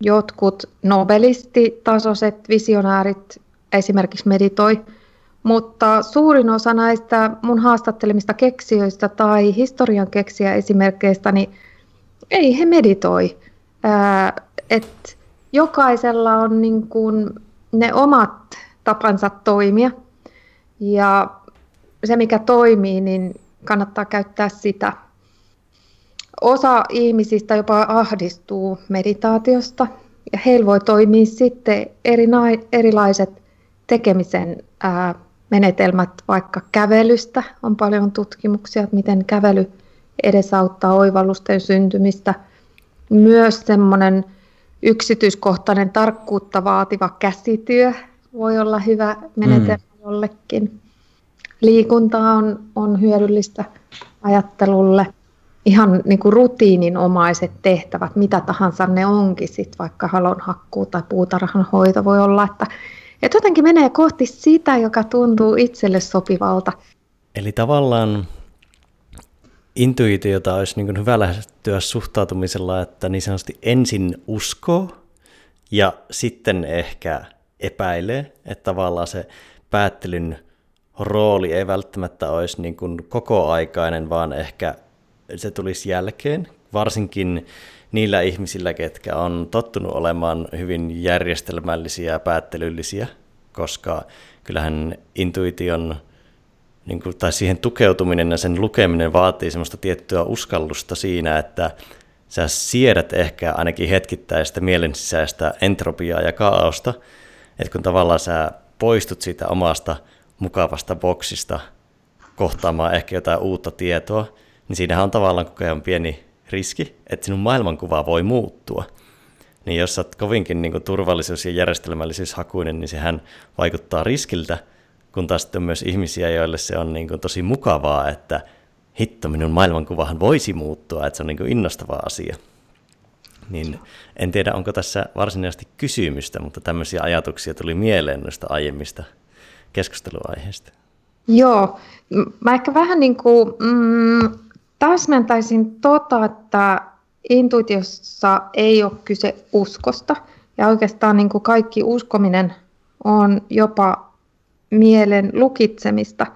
jotkut nobelistitasoiset visionäärit esimerkiksi meditoi, mutta suurin osa näistä mun haastattelemista keksijöistä tai historian keksiä esimerkkeistä, niin ei he meditoi. Ää, et jokaisella on niin kuin ne omat tapansa toimia ja se mikä toimii, niin kannattaa käyttää sitä. Osa ihmisistä jopa ahdistuu meditaatiosta ja heillä voi toimia sitten erilaiset tekemisen ää, menetelmät, vaikka kävelystä. On paljon tutkimuksia, että miten kävely edesauttaa oivallusten syntymistä. Myös semmoinen yksityiskohtainen tarkkuutta vaativa käsityö voi olla hyvä menetelmä mm. jollekin. Liikunta on, on hyödyllistä ajattelulle ihan niin kuin rutiininomaiset tehtävät, mitä tahansa ne onkin, sit vaikka halonhakkuu tai puutarhan hoito voi olla, että, että jotenkin menee kohti sitä, joka tuntuu itselle sopivalta. Eli tavallaan intuitiota olisi niin hyvä lähestyä suhtautumisella, että niin sanotusti ensin uskoo ja sitten ehkä epäilee, että tavallaan se päättelyn rooli ei välttämättä olisi niin kuin kokoaikainen, vaan ehkä se tulisi jälkeen, varsinkin niillä ihmisillä, ketkä on tottunut olemaan hyvin järjestelmällisiä ja päättelyllisiä, koska kyllähän intuition niin kuin, tai siihen tukeutuminen ja sen lukeminen vaatii semmoista tiettyä uskallusta siinä, että sä siedät ehkä ainakin hetkittäistä mielen sisäistä entropiaa ja kaaosta, että kun tavallaan sä poistut siitä omasta mukavasta boksista kohtaamaan ehkä jotain uutta tietoa, niin siinähän on tavallaan koko ajan pieni riski, että sinun maailmankuva voi muuttua. Niin jos olet kovinkin niin kuin turvallisuus- ja järjestelmällisyyshakuinen, niin sehän vaikuttaa riskiltä, kun taas sitten on myös ihmisiä, joille se on niin kuin tosi mukavaa, että hitto, minun maailmankuvahan voisi muuttua, että se on niin kuin innostava asia. Niin en tiedä, onko tässä varsinaisesti kysymystä, mutta tämmöisiä ajatuksia tuli mieleen noista aiemmista keskusteluaiheista. Joo, mä ehkä vähän niin kuin, mm, täsmentäisin tota, että intuitiossa ei ole kyse uskosta. Ja oikeastaan niin kuin kaikki uskominen on jopa mielen lukitsemista.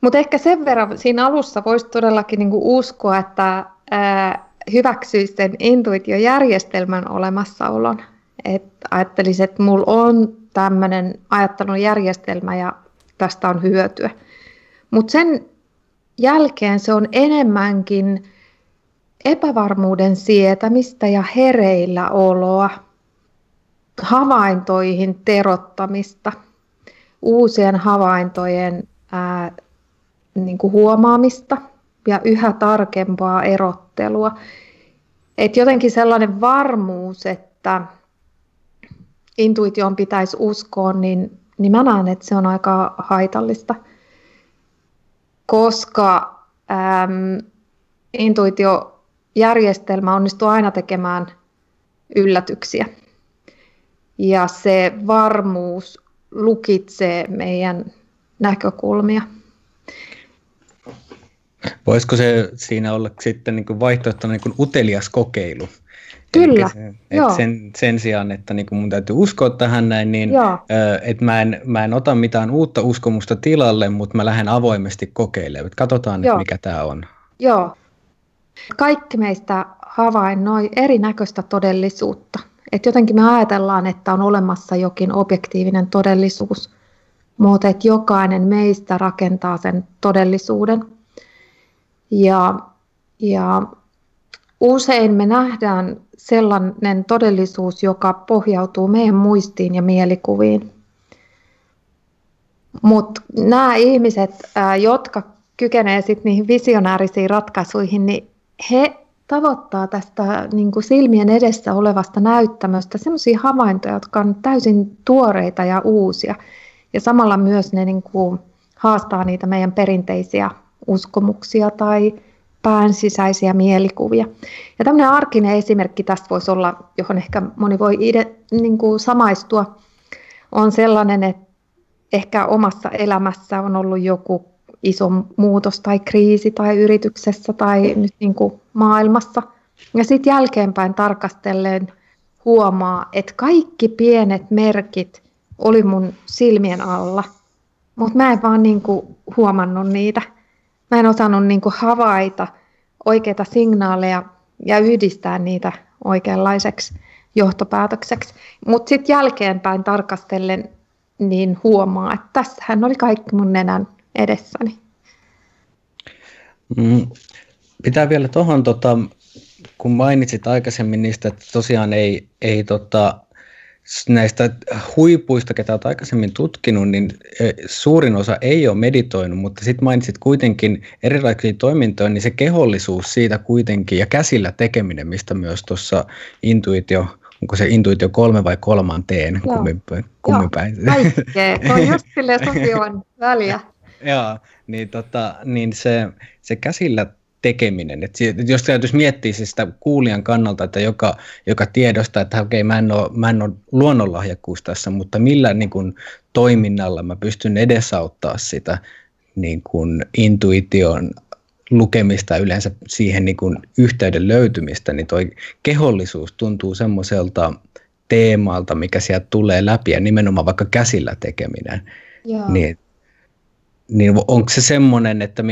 Mutta ehkä sen verran siinä alussa voisi todellakin niin kuin uskoa, että ää, hyväksyisi sen intuitiojärjestelmän olemassaolon. Että ajattelisin, että mulla on tämmöinen ajattelun järjestelmä ja tästä on hyötyä. Mutta sen jälkeen se on enemmänkin epävarmuuden sietämistä ja hereillä oloa, havaintoihin terottamista, uusien havaintojen ää, niin kuin huomaamista ja yhä tarkempaa erottelua. Et jotenkin sellainen varmuus, että intuition pitäisi uskoa, niin, niin mä näen, että se on aika haitallista, koska äm, intuitiojärjestelmä onnistuu aina tekemään yllätyksiä. Ja se varmuus lukitsee meidän näkökulmia. Voisiko se siinä olla sitten niin kuin niin kuin utelias kokeilu? Kyllä, se, että sen, sen sijaan, että niin mun täytyy uskoa tähän näin, niin että mä en, mä en ota mitään uutta uskomusta tilalle, mutta mä lähden avoimesti kokeilemaan. Katsotaan, että mikä tämä on. Joo. Kaikki meistä havainnoi erinäköistä todellisuutta. Et jotenkin me ajatellaan, että on olemassa jokin objektiivinen todellisuus, mutta että jokainen meistä rakentaa sen todellisuuden. Ja, ja usein me nähdään sellainen todellisuus, joka pohjautuu meidän muistiin ja mielikuviin. Mutta nämä ihmiset, jotka kykenevät sit niihin visionäärisiin ratkaisuihin, niin he tavoittaa tästä niin kuin silmien edessä olevasta näyttämöstä sellaisia havaintoja, jotka on täysin tuoreita ja uusia. Ja samalla myös ne niin kuin haastaa niitä meidän perinteisiä uskomuksia tai pään sisäisiä mielikuvia. Ja tämmöinen arkinen esimerkki tästä voisi olla, johon ehkä moni voi ide, niin kuin samaistua, on sellainen, että ehkä omassa elämässä on ollut joku iso muutos tai kriisi tai yrityksessä tai nyt niin kuin maailmassa. Ja sitten jälkeenpäin tarkastellen huomaa, että kaikki pienet merkit oli mun silmien alla, mutta mä en vaan niin kuin huomannut niitä. Mä en osannut niin kuin havaita oikeita signaaleja ja yhdistää niitä oikeanlaiseksi johtopäätökseksi. Mutta sitten jälkeenpäin tarkastellen niin huomaa, että tässähän oli kaikki mun nenän edessäni. Mm, pitää vielä tuohon, tota, kun mainitsit aikaisemmin niistä, että tosiaan ei, ei tota, näistä huipuista, ketä olet aikaisemmin tutkinut, niin e, suurin osa ei ole meditoinut, mutta sitten mainitsit kuitenkin erilaisia toimintoja, niin se kehollisuus siitä kuitenkin ja käsillä tekeminen, mistä myös tuossa intuitio, onko se intuitio kolme vai kolmanteen, kumminpäin? kumminpäin. Joo, kaikkea, on just silleen sopivan väliä. Joo, niin, tota, niin se, se käsillä tekeminen. Et jos täytyisi miettiä siis sitä kuulijan kannalta, että joka, joka tiedostaa, että okei, okay, mä en ole, mä en ole luonnonlahjakkuus tässä, mutta millä niin kuin, toiminnalla mä pystyn edesauttaa sitä niin kuin, intuition lukemista yleensä siihen niin kuin, yhteyden löytymistä, niin toi kehollisuus tuntuu semmoiselta teemalta, mikä sieltä tulee läpi ja nimenomaan vaikka käsillä tekeminen. Joo. Niin, niin onko se semmoinen, että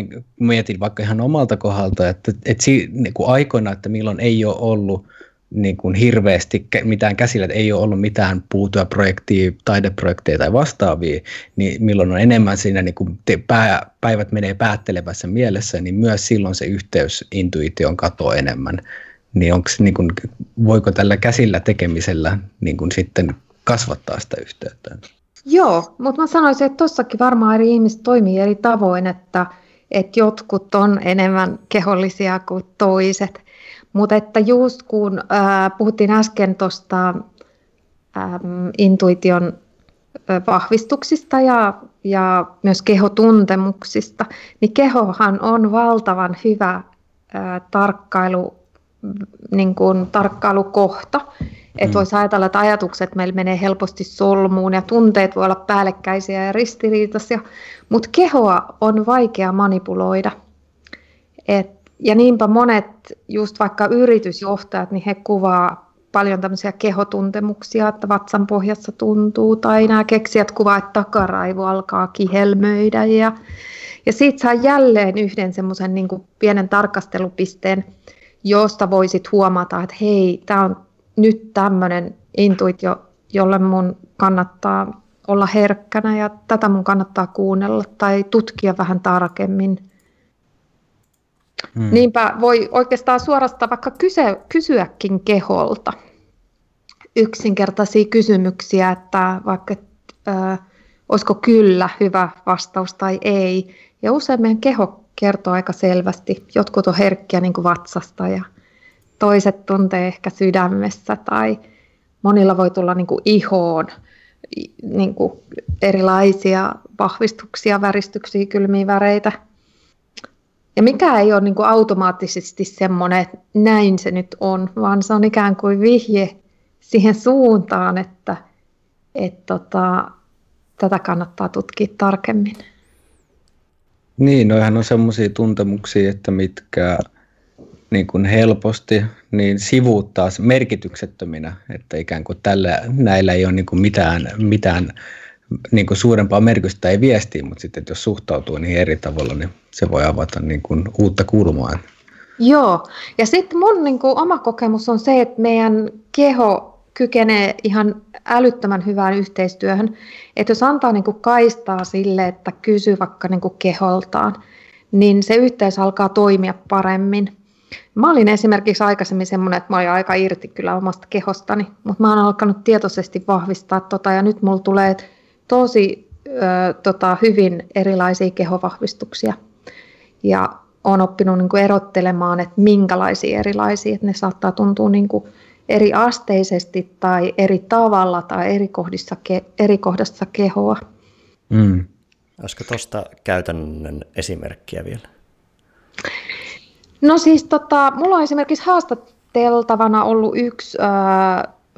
mietin vaikka ihan omalta kohdalta, että, että si, niin kuin aikoina, että milloin ei ole ollut niin kuin hirveästi mitään käsillä, että ei ole ollut mitään puutua projektia, taideprojekteja tai vastaavia, niin milloin on enemmän siinä niin kuin pää, päivät menee päättelevässä mielessä, niin myös silloin se yhteys intuition katoaa enemmän. Niin onko niin kuin, voiko tällä käsillä tekemisellä niin kuin sitten kasvattaa sitä yhteyttä? Joo, mutta mä sanoisin, että tuossakin varmaan eri ihmiset toimii eri tavoin, että, että jotkut on enemmän kehollisia kuin toiset. Mutta että just kun äh, puhuttiin äsken tuosta ähm, intuition vahvistuksista ja, ja myös kehotuntemuksista, niin kehohan on valtavan hyvä äh, tarkkailu, niin kuin, tarkkailukohta. Että mm. voisi ajatella, että ajatukset meillä menee helposti solmuun ja tunteet voi olla päällekkäisiä ja ristiriitaisia, mutta kehoa on vaikea manipuloida. Et, ja niinpä monet, just vaikka yritysjohtajat, niin he kuvaa paljon tämmöisiä kehotuntemuksia, että vatsan pohjassa tuntuu, tai nämä keksijät kuvaa, että takaraivo alkaa kihelmöidä, ja, ja siitä saa jälleen yhden semmoisen niin pienen tarkastelupisteen, josta voisit huomata, että hei, tämä on nyt tämmöinen intuitio, jolle mun kannattaa olla herkkänä ja tätä mun kannattaa kuunnella tai tutkia vähän tarkemmin. Hmm. Niinpä voi oikeastaan suorastaan vaikka kyse, kysyäkin keholta yksinkertaisia kysymyksiä, että vaikka äh, olisiko kyllä hyvä vastaus tai ei. Ja usein meidän keho kertoo aika selvästi. Jotkut on herkkiä niin kuin vatsasta ja toiset tuntee ehkä sydämessä tai monilla voi tulla niin kuin ihoon niin kuin erilaisia vahvistuksia, väristyksiä, kylmiä väreitä. Ja mikä ei ole niin kuin automaattisesti semmoinen, että näin se nyt on, vaan se on ikään kuin vihje siihen suuntaan, että, että tota, tätä kannattaa tutkia tarkemmin. Niin, noihän on semmoisia tuntemuksia, että mitkä niin kuin helposti niin sivuuttaa merkityksettöminä, että ikään kuin tällä, näillä ei ole niin kuin mitään, mitään niin kuin suurempaa merkitystä ei viestii, mutta sitten että jos suhtautuu niin eri tavalla, niin se voi avata niin kuin uutta kulmaa. Joo, ja sitten mun niin kuin, oma kokemus on se, että meidän keho kykenee ihan älyttömän hyvään yhteistyöhön. Että jos antaa niin kuin kaistaa sille, että kysyy vaikka niin kuin keholtaan, niin se yhteys alkaa toimia paremmin. Mä olin esimerkiksi aikaisemmin semmoinen, että mä olin aika irti kyllä omasta kehostani, mutta mä oon alkanut tietoisesti vahvistaa tota ja nyt mulla tulee tosi ö, tota, hyvin erilaisia kehovahvistuksia. Ja on oppinut niin kuin erottelemaan, että minkälaisia erilaisia, että ne saattaa tuntua niin kuin eri asteisesti tai eri tavalla tai eri, kohdissa, eri kohdassa kehoa. Mm. Olisiko tuosta käytännön esimerkkiä vielä? No siis tota, mulla on esimerkiksi haastateltavana ollut yksi ö,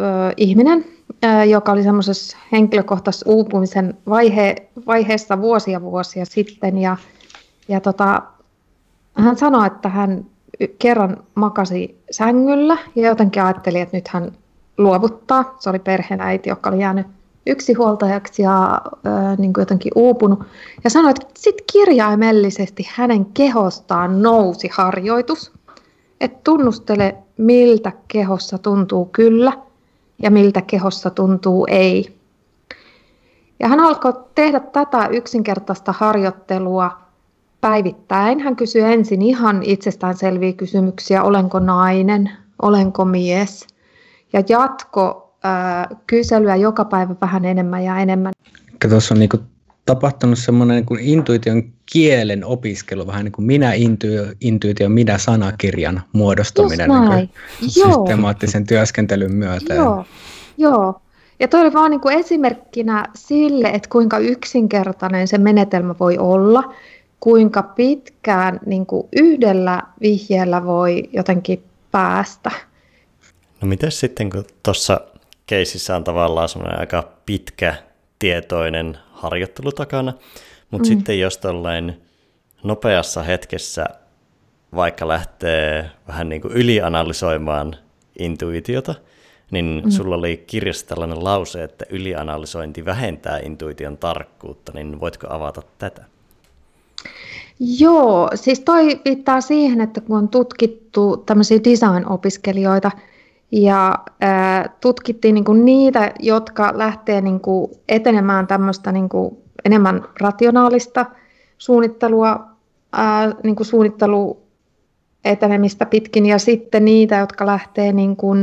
ö, ihminen, ö, joka oli semmoisessa henkilökohtaisessa uupumisen vaihe, vaiheessa vuosia vuosia sitten. Ja, ja tota, hän sanoi, että hän kerran makasi sängyllä ja jotenkin ajatteli, että nyt hän luovuttaa. Se oli perheenäiti, joka oli jäänyt yksinhuoltajaksi ja ö, niin kuin jotenkin uupunut. Ja sanoi, että sitten kirjaimellisesti hänen kehostaan nousi harjoitus, että tunnustele, miltä kehossa tuntuu kyllä ja miltä kehossa tuntuu ei. Ja hän alkoi tehdä tätä yksinkertaista harjoittelua päivittäin. Hän kysyy ensin ihan itsestäänselviä kysymyksiä, olenko nainen, olenko mies. Ja jatko kyselyä joka päivä vähän enemmän ja enemmän. Tuossa on niinku tapahtunut semmoinen niin intuition kielen opiskelu, vähän niin kuin minä intuitio, intuitio minä sanakirjan muodostuminen niin systemaattisen työskentelyn myötä. Joo, Joo. Ja toi oli vaan niin kuin esimerkkinä sille, että kuinka yksinkertainen se menetelmä voi olla kuinka pitkään niin kuin yhdellä vihjeellä voi jotenkin päästä. No miten sitten, kun tuossa keisissä on tavallaan semmoinen aika pitkä tietoinen harjoittelu takana, mutta mm. sitten jos tällainen nopeassa hetkessä vaikka lähtee vähän niin kuin ylianalysoimaan intuitiota, niin mm. sulla oli kirjassa tällainen lause, että ylianalysointi vähentää intuition tarkkuutta, niin voitko avata tätä? Joo, siis toi viittaa siihen, että kun on tutkittu tämmöisiä design-opiskelijoita ja ää, tutkittiin niinku niitä, jotka lähtee niinku etenemään tämmöistä niinku enemmän rationaalista suunnittelua, ää, niinku suunnittelu etenemistä pitkin ja sitten niitä, jotka lähtee niinku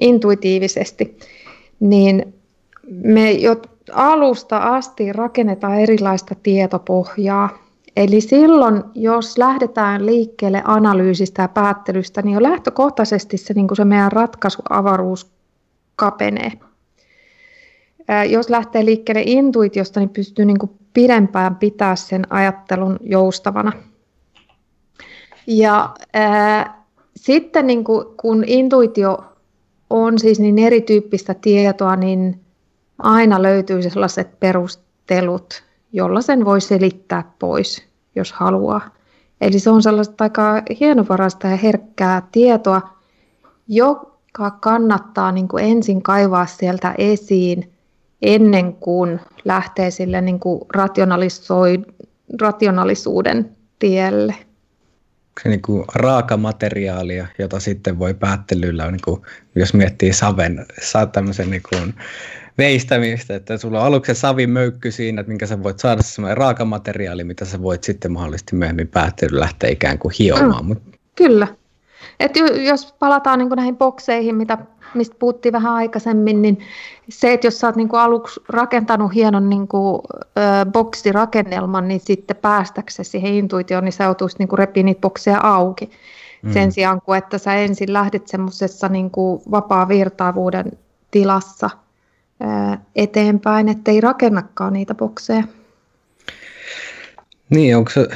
intuitiivisesti, niin me jo alusta asti rakennetaan erilaista tietopohjaa Eli silloin, jos lähdetään liikkeelle analyysistä ja päättelystä, niin jo lähtökohtaisesti se, niin kuin se meidän ratkaisuavaruus kapenee. Jos lähtee liikkeelle intuitiosta, niin pystyy niin kuin pidempään pitää sen ajattelun joustavana. Ja ää, sitten niin kuin, kun intuitio on siis niin erityyppistä tietoa, niin aina löytyy sellaiset perustelut, jolla sen voi selittää pois, jos haluaa. Eli se on sellaista aika hienovaraista ja herkkää tietoa, joka kannattaa niin kuin ensin kaivaa sieltä esiin ennen kuin lähtee sille niin kuin rationaalisuuden tielle. Se niin kuin raakamateriaalia, jota sitten voi päättelyllä, niin kuin, jos miettii saven, saa tämmöisen niin kuin, veistämistä, että sulla on aluksi savimöykky siinä, että minkä sä voit saada semmoinen raakamateriaali, mitä sä voit sitten mahdollisesti myöhemmin päättelyllä lähteä ikään kuin hiomaan. Mm, Kyllä. Et jos palataan niin näihin bokseihin, mitä, mistä puhuttiin vähän aikaisemmin, niin se, että jos sä oot niin aluksi rakentanut hienon niin kuin, ö, boksirakennelman, niin sitten päästäksesi siihen intuitioon, niin sä joutuisit niin repiä niitä bokseja auki. Mm. Sen sijaan, kuin että sä ensin lähdet semmoisessa niin vapaa-virtaavuuden tilassa eteenpäin, ettei rakennakaan niitä bokseja. Niin, onko se,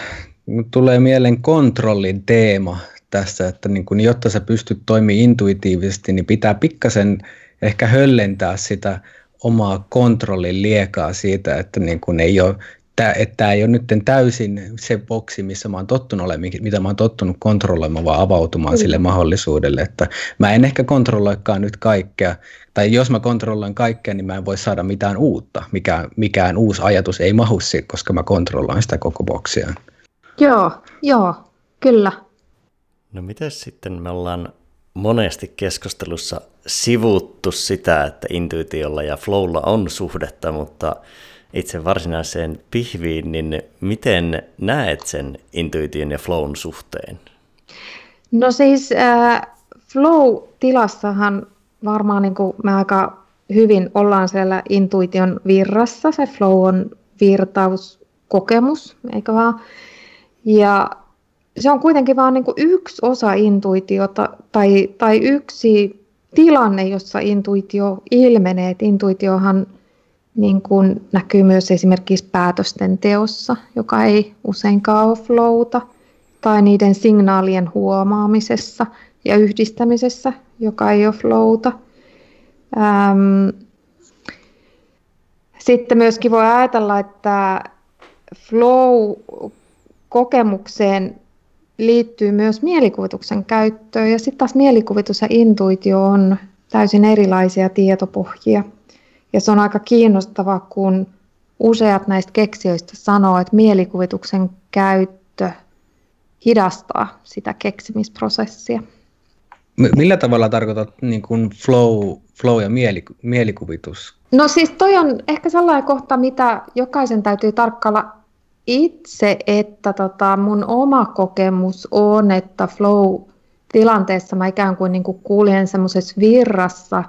tulee mieleen kontrollin teema tässä, että niin kun, jotta sä pystyt toimimaan intuitiivisesti, niin pitää pikkasen ehkä höllentää sitä omaa kontrollin liekaa siitä, että niin kun ei ole että tämä ei ole nyt täysin se boksi, missä mä oon tottunut olemaan, mitä mä oon tottunut kontrolloimaan, vaan avautumaan mm. sille mahdollisuudelle, että mä en ehkä kontrolloikaan nyt kaikkea, tai jos mä kontrolloin kaikkea, niin mä en voi saada mitään uutta, mikään, mikään uusi ajatus ei mahu siihen, koska mä kontrolloin sitä koko boksia. Joo, joo, kyllä. No miten sitten me ollaan monesti keskustelussa sivuttu sitä, että intuitiolla ja flowlla on suhdetta, mutta itse varsinaiseen pihviin, niin miten näet sen intuition ja flown suhteen? No siis äh, flow-tilassahan varmaan niin kuin me aika hyvin ollaan siellä intuition virrassa. Se flow on virtauskokemus, eikö vaan? Ja se on kuitenkin vain niin yksi osa intuitiota tai, tai yksi tilanne, jossa intuitio ilmenee. Et intuitiohan niin kuin näkyy myös esimerkiksi päätösten teossa, joka ei useinkaan ole flowta, tai niiden signaalien huomaamisessa ja yhdistämisessä, joka ei ole flowta. Ähm, sitten myöskin voi ajatella, että flow-kokemukseen liittyy myös mielikuvituksen käyttöön, ja sitten taas mielikuvitus ja intuitio on täysin erilaisia tietopohjia. Ja se on aika kiinnostavaa, kun useat näistä keksijöistä sanoo, että mielikuvituksen käyttö hidastaa sitä keksimisprosessia. Millä tavalla tarkoitat niin kuin flow, flow ja mielikuvitus? No siis toi on ehkä sellainen kohta, mitä jokaisen täytyy tarkkailla itse, että tota mun oma kokemus on, että flow-tilanteessa mä ikään kuin, niin kuin kuljen semmoisessa virrassa,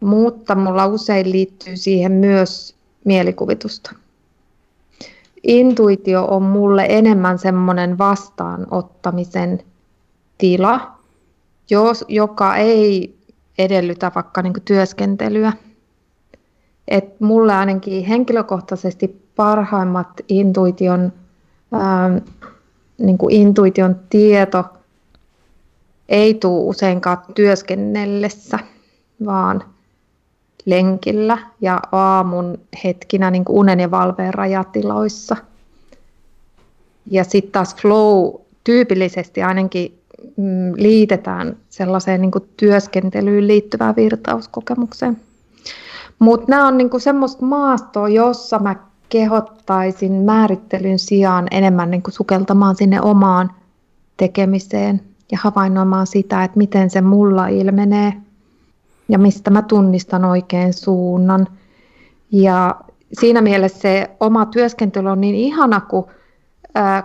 mutta mulla usein liittyy siihen myös mielikuvitusta. Intuitio on mulle enemmän semmoinen vastaanottamisen tila, jos, joka ei edellytä vaikka niin työskentelyä. Et mulle ainakin henkilökohtaisesti parhaimmat intuition, ähm, niin intuition tieto ei tule useinkaan työskennellessä, vaan lenkillä ja aamun hetkinä niin kuin unen ja valveen rajatiloissa. Ja sitten taas flow tyypillisesti ainakin mm, liitetään sellaiseen niin kuin työskentelyyn liittyvään virtauskokemukseen. Mutta nämä on niinku semmoista maastoa, jossa mä kehottaisin määrittelyn sijaan enemmän niin kuin sukeltamaan sinne omaan tekemiseen ja havainnoimaan sitä, että miten se mulla ilmenee ja mistä mä tunnistan oikein suunnan. Ja siinä mielessä se oma työskentely on niin ihana, kun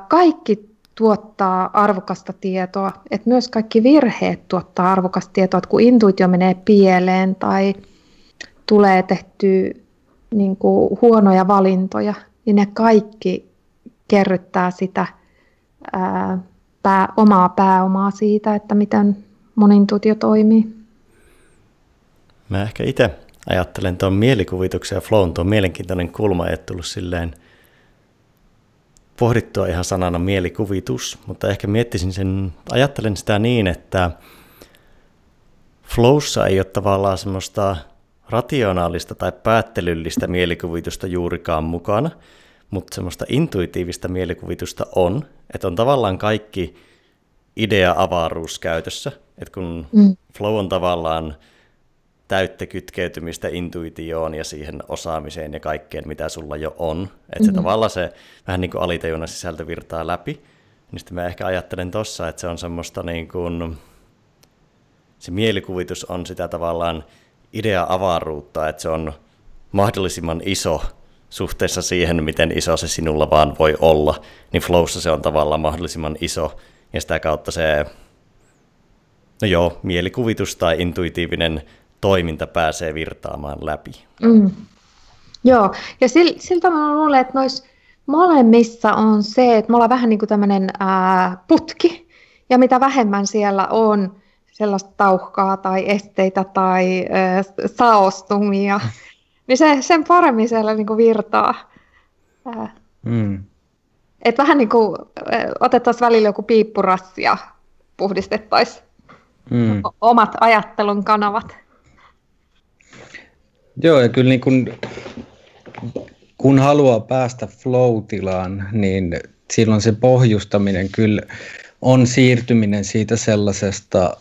kaikki tuottaa arvokasta tietoa, että myös kaikki virheet tuottaa arvokasta tietoa, että kun intuitio menee pieleen tai tulee tehtyä niin kuin huonoja valintoja, niin ne kaikki kerryttää sitä ää, pää, omaa pääomaa siitä, että miten mun intuitio toimii. Mä ehkä itse ajattelen tuon mielikuvituksen ja flown, tuon mielenkiintoinen kulma ei tullut silleen pohdittua ihan sanana mielikuvitus, mutta ehkä miettisin sen, ajattelen sitä niin, että flowssa ei ole tavallaan semmoista rationaalista tai päättelyllistä mielikuvitusta juurikaan mukana, mutta semmoista intuitiivista mielikuvitusta on, että on tavallaan kaikki idea-avaruus käytössä, että kun mm. flow on tavallaan täyttä kytkeytymistä intuitioon ja siihen osaamiseen ja kaikkeen, mitä sulla jo on, että mm-hmm. se tavallaan se vähän niin kuin alitajunnan sisältö virtaa läpi, niin sitten mä ehkä ajattelen tossa, että se on semmoista niin kuin, se mielikuvitus on sitä tavallaan idea-avaruutta, että se on mahdollisimman iso suhteessa siihen, miten iso se sinulla vaan voi olla, niin flowssa se on tavallaan mahdollisimman iso, ja sitä kautta se No joo, mielikuvitus tai intuitiivinen toiminta pääsee virtaamaan läpi. Mm. Joo, ja siltä mä luulen, että noissa molemmissa on se, että me ollaan vähän niin kuin tämmöinen ää, putki, ja mitä vähemmän siellä on sellaista tauhkaa tai esteitä tai ää, saostumia, niin se, sen paremmin siellä niin kuin virtaa. Ää. Mm. Et vähän niin kuin otettaisiin välillä joku piippurassi ja puhdistettaisiin mm. omat ajattelun kanavat. Joo, ja kyllä niin kun, kun haluaa päästä flow-tilaan, niin silloin se pohjustaminen kyllä on siirtyminen siitä sellaisesta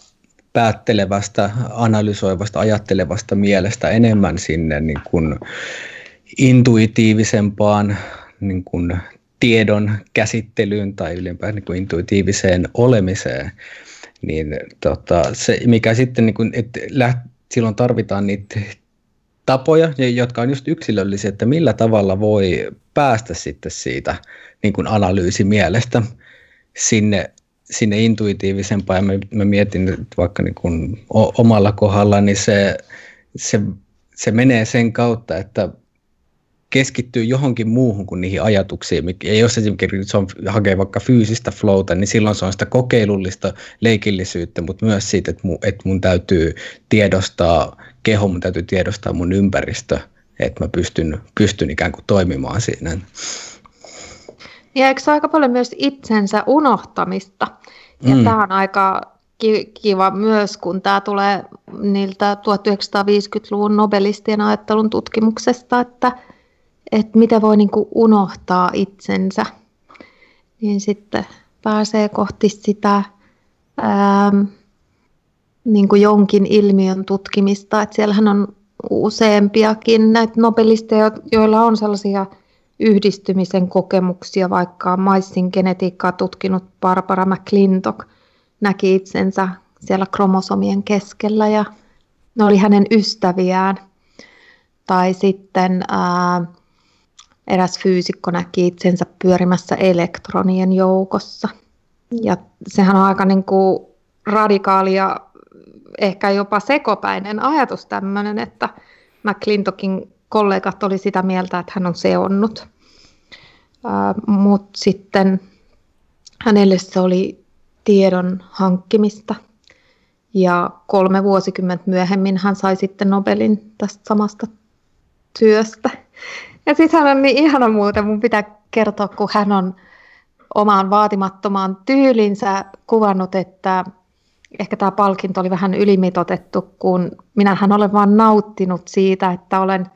päättelevästä, analysoivasta, ajattelevasta mielestä enemmän sinne niin kuin intuitiivisempaan niin kuin tiedon käsittelyyn tai ylempään niin kuin intuitiiviseen olemiseen. Niin tota, se, mikä sitten, niin kuin, että läht, silloin tarvitaan niitä tapoja, jotka on just yksilöllisiä, että millä tavalla voi päästä sitten siitä niin kuin analyysimielestä sinne, sinne intuitiivisempaan. Ja mä, mä mietin että vaikka niin kuin omalla kohdalla, niin se, se, se menee sen kautta, että keskittyy johonkin muuhun kuin niihin ajatuksiin. Ja jos esimerkiksi se on, hakee vaikka fyysistä flowta, niin silloin se on sitä kokeilullista leikillisyyttä, mutta myös siitä, että mun, että mun täytyy tiedostaa keho, mun täytyy tiedostaa mun ympäristö, että mä pystyn, pystyn ikään kuin toimimaan siinä. Ja eikö se aika paljon myös itsensä unohtamista? Ja mm. tämä on aika kiva myös, kun tämä tulee niiltä 1950-luvun nobelistien ajattelun tutkimuksesta, että – että mitä voi niin kuin unohtaa itsensä, niin sitten pääsee kohti sitä ää, niin kuin jonkin ilmiön tutkimista. Että siellähän on useampiakin näitä nobelisteja, joilla on sellaisia yhdistymisen kokemuksia, vaikka maissin genetiikkaa tutkinut Barbara McClintock näki itsensä siellä kromosomien keskellä ja ne oli hänen ystäviään. Tai sitten ää, eräs fyysikko näki itsensä pyörimässä elektronien joukossa. Ja sehän on aika niin kuin radikaali ja ehkä jopa sekopäinen ajatus tämmöinen, että McClintockin kollegat oli sitä mieltä, että hän on seonnut. Mutta sitten hänelle se oli tiedon hankkimista. Ja kolme vuosikymmentä myöhemmin hän sai sitten Nobelin tästä samasta työstä. Ja sitten hän on niin ihana muuten, mun pitää kertoa, kun hän on omaan vaatimattomaan tyylinsä kuvannut, että ehkä tämä palkinto oli vähän ylimitotettu, kun minähän olen vaan nauttinut siitä, että olen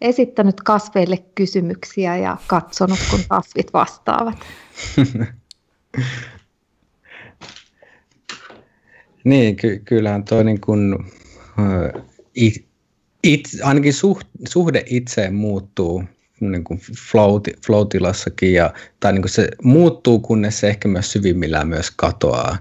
esittänyt kasveille kysymyksiä ja katsonut, kun kasvit vastaavat. niin, ky- kyllähän tuo niin kuin, it, it, ainakin suht, suhde itseen muuttuu niin kuin flow, flow-tilassakin, ja, tai niin kuin se muuttuu, kunnes se ehkä myös syvimmillään myös katoaa,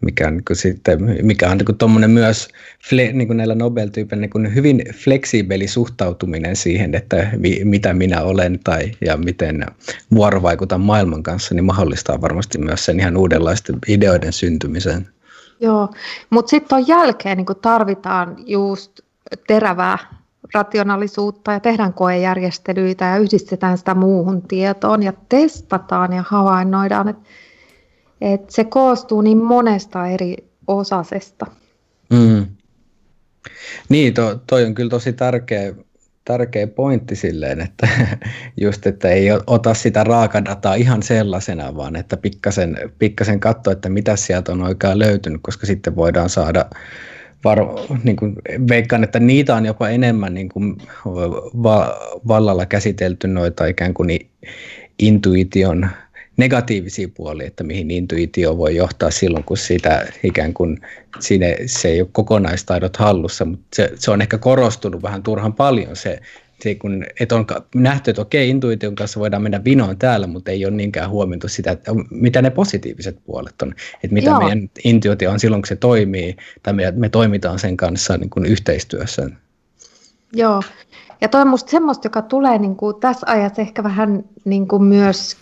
mikä on, niin kuin sitten, mikä on niin kuin myös fle, niin kuin näillä nobel niin hyvin fleksiibeli suhtautuminen siihen, että vi, mitä minä olen tai ja miten vuorovaikutan maailman kanssa, niin mahdollistaa varmasti myös sen ihan uudenlaisten ideoiden syntymisen. Joo, mutta sitten tuon jälkeen niin tarvitaan just terävää rationaalisuutta ja tehdään koejärjestelyitä ja yhdistetään sitä muuhun tietoon ja testataan ja havainnoidaan, että et se koostuu niin monesta eri osasesta. Mm. Niin, to, toi on kyllä tosi tärkeä, tärkeä pointti silleen, että just, että ei ota sitä raakadataa ihan sellaisena, vaan että pikkasen, pikkasen katsoa, että mitä sieltä on oikein löytynyt, koska sitten voidaan saada varo, niin kuin veikkaan, että niitä on jopa enemmän niin kuin va, vallalla käsitelty noita ikään kuin intuition negatiivisia puolia, että mihin intuitio voi johtaa silloin, kun sitä ikään kuin siinä, se ei ole kokonaistaidot hallussa, mutta se, se on ehkä korostunut vähän turhan paljon se se kun, että on nähty, että okei, intuition kanssa voidaan mennä vinoon täällä, mutta ei ole niinkään huomioitu sitä, että mitä ne positiiviset puolet on. Että mitä Joo. meidän intuitio on silloin, kun se toimii, tai me, me toimitaan sen kanssa niin kuin yhteistyössä. Joo, ja toi on musta semmoista, joka tulee niin kuin tässä ajassa ehkä vähän niin kuin myös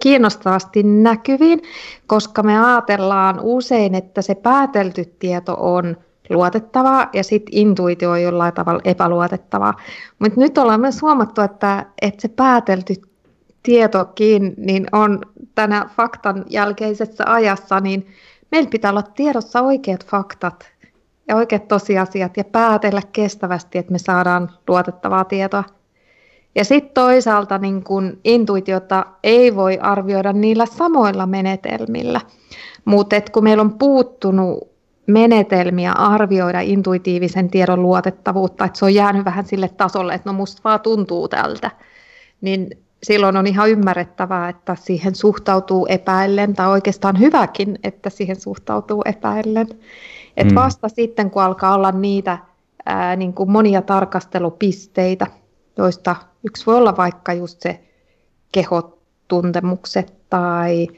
kiinnostavasti näkyviin, koska me ajatellaan usein, että se päätelty tieto on luotettavaa ja sitten intuitio on jollain tavalla epäluotettavaa. Mutta nyt ollaan myös huomattu, että, että se päätelty tietokin niin on tänä faktan jälkeisessä ajassa, niin meillä pitää olla tiedossa oikeat faktat ja oikeat tosiasiat ja päätellä kestävästi, että me saadaan luotettavaa tietoa. Ja sitten toisaalta niin kun intuitiota ei voi arvioida niillä samoilla menetelmillä, mutta kun meillä on puuttunut menetelmiä arvioida intuitiivisen tiedon luotettavuutta, että se on jäänyt vähän sille tasolle, että no musta vaan tuntuu tältä, niin silloin on ihan ymmärrettävää, että siihen suhtautuu epäillen, tai oikeastaan hyväkin, että siihen suhtautuu epäillen. Et mm. vasta sitten, kun alkaa olla niitä ää, niin kuin monia tarkastelupisteitä, joista yksi voi olla vaikka just se kehotuntemukset tai,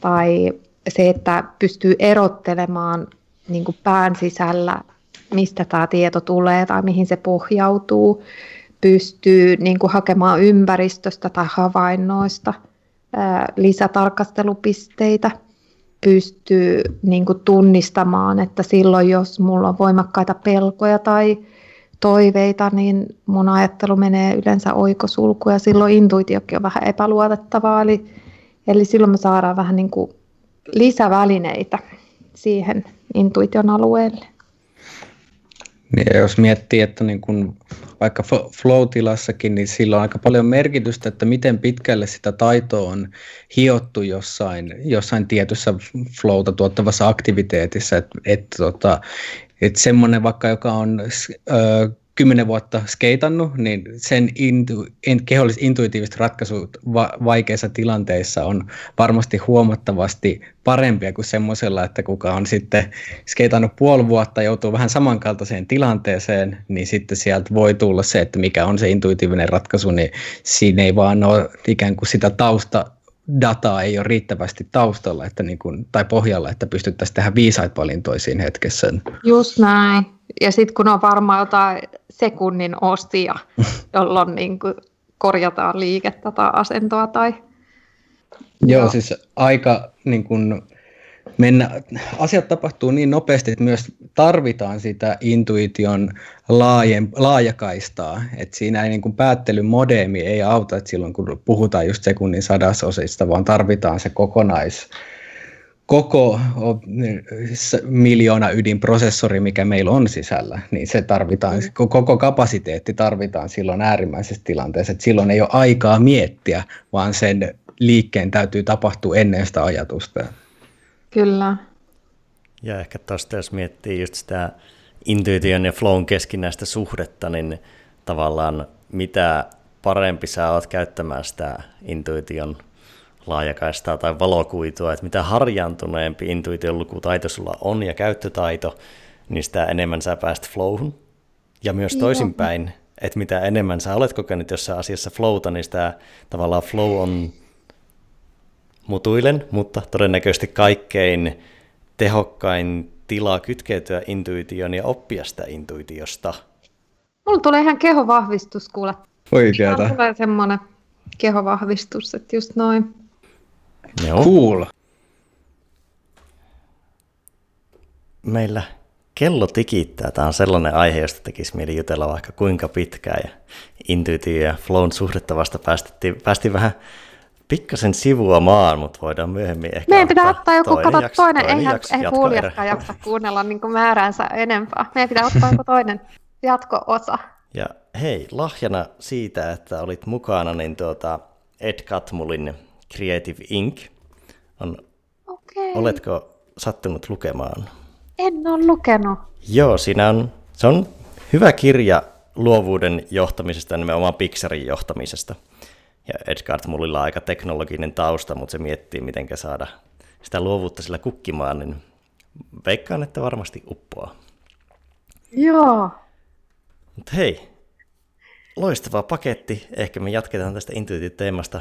tai se, että pystyy erottelemaan niin kuin pään sisällä, mistä tämä tieto tulee tai mihin se pohjautuu, pystyy niin kuin hakemaan ympäristöstä tai havainnoista lisätarkastelupisteitä, pystyy niin kuin tunnistamaan, että silloin jos mulla on voimakkaita pelkoja tai toiveita, niin mun ajattelu menee yleensä oikosulkuun ja silloin intuitiokin on vähän epäluotettavaa, eli, eli silloin me saadaan vähän niin kuin lisävälineitä siihen intuition alueelle. Niin, ja jos miettii, että niin kun vaikka flow-tilassakin, niin sillä on aika paljon merkitystä, että miten pitkälle sitä taitoa on hiottu jossain, jossain tietyssä flowta tuottavassa aktiviteetissa. Että et, tota, et semmoinen vaikka, joka on ö, kymmenen vuotta skeitannut, niin sen intu, in, keholliset intuitiiviset ratkaisut va, vaikeissa tilanteissa on varmasti huomattavasti parempia kuin semmoisella, että kuka on sitten skeitannut puoli vuotta, joutuu vähän samankaltaiseen tilanteeseen, niin sitten sieltä voi tulla se, että mikä on se intuitiivinen ratkaisu, niin siinä ei vaan ole ikään kuin sitä tausta dataa ei ole riittävästi taustalla että niin kuin, tai pohjalla, että pystyttäisiin tehdä viisaita valintoja siinä hetkessä. Just näin. Ja sitten kun on varmaan jotain sekunnin ostia, jolloin niin kuin korjataan liikettä tai asentoa tai... Joo, Joo. siis aika niin kuin mennä, asiat tapahtuu niin nopeasti, että myös tarvitaan sitä intuition laajen, laajakaistaa, että siinä ei niin kuin päättelymodeemi ei auta, että silloin kun puhutaan just sekunnin sadasosista, vaan tarvitaan se kokonais, koko miljoona ydinprosessori, mikä meillä on sisällä, niin se tarvitaan, mm. koko kapasiteetti tarvitaan silloin äärimmäisessä tilanteessa, että silloin ei ole aikaa miettiä, vaan sen liikkeen täytyy tapahtua ennen sitä ajatusta. Kyllä. Ja ehkä tuosta jos miettii just sitä intuition ja flown keskinäistä suhdetta, niin tavallaan mitä parempi sä oot käyttämään sitä intuition laajakaistaa tai valokuitua, että mitä harjaantuneempi intuition lukutaito sulla on ja käyttötaito, niin sitä enemmän sä pääst flowhun. Ja myös toisinpäin, että mitä enemmän sä olet kokenut jossain asiassa flowta, niin sitä tavallaan flow on mutuilen, mutta todennäköisesti kaikkein tehokkain tila kytkeytyä intuitioon ja oppia sitä intuitiosta. Mulla tulee ihan kehovahvistus, kuule. Oikeata. Mulla tulee semmoinen kehovahvistus, että just noin. Joo. Cool. Meillä kello tikittää. Tämä on sellainen aihe, josta tekisi mieli jutella vaikka kuinka pitkään. Ja intuitio ja flown suhdetta vasta päästiin, päästiin vähän pikkasen sivua maan, mutta voidaan myöhemmin ehkä Meidän pitää ottaa joku, toinen kato, jakso, toinen, toinen jakso, ei kuulijatkaan jaksa kuunnella niin kuin määränsä enempää. Meidän pitää ottaa joku toinen jatko-osa. Ja hei, lahjana siitä, että olit mukana, niin tuota Ed Katmulin Creative Inc. On, okay. Oletko sattunut lukemaan? En ole lukenut. Joo, siinä on, se on hyvä kirja luovuuden johtamisesta, nimenomaan Pixarin johtamisesta. Ja Edgard Mullilla on aika teknologinen tausta, mutta se miettii, miten saada sitä luovuutta sillä kukkimaan, niin veikkaan, että varmasti uppoaa. Joo. Mutta hei, loistava paketti. Ehkä me jatketaan tästä intuititeemasta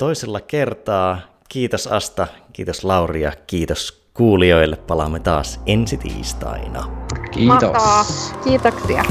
toisella kertaa. Kiitos Asta, kiitos Lauri ja kiitos kuulijoille. Palaamme taas ensi tiistaina. Kiitos. Mahtavaa. Kiitoksia.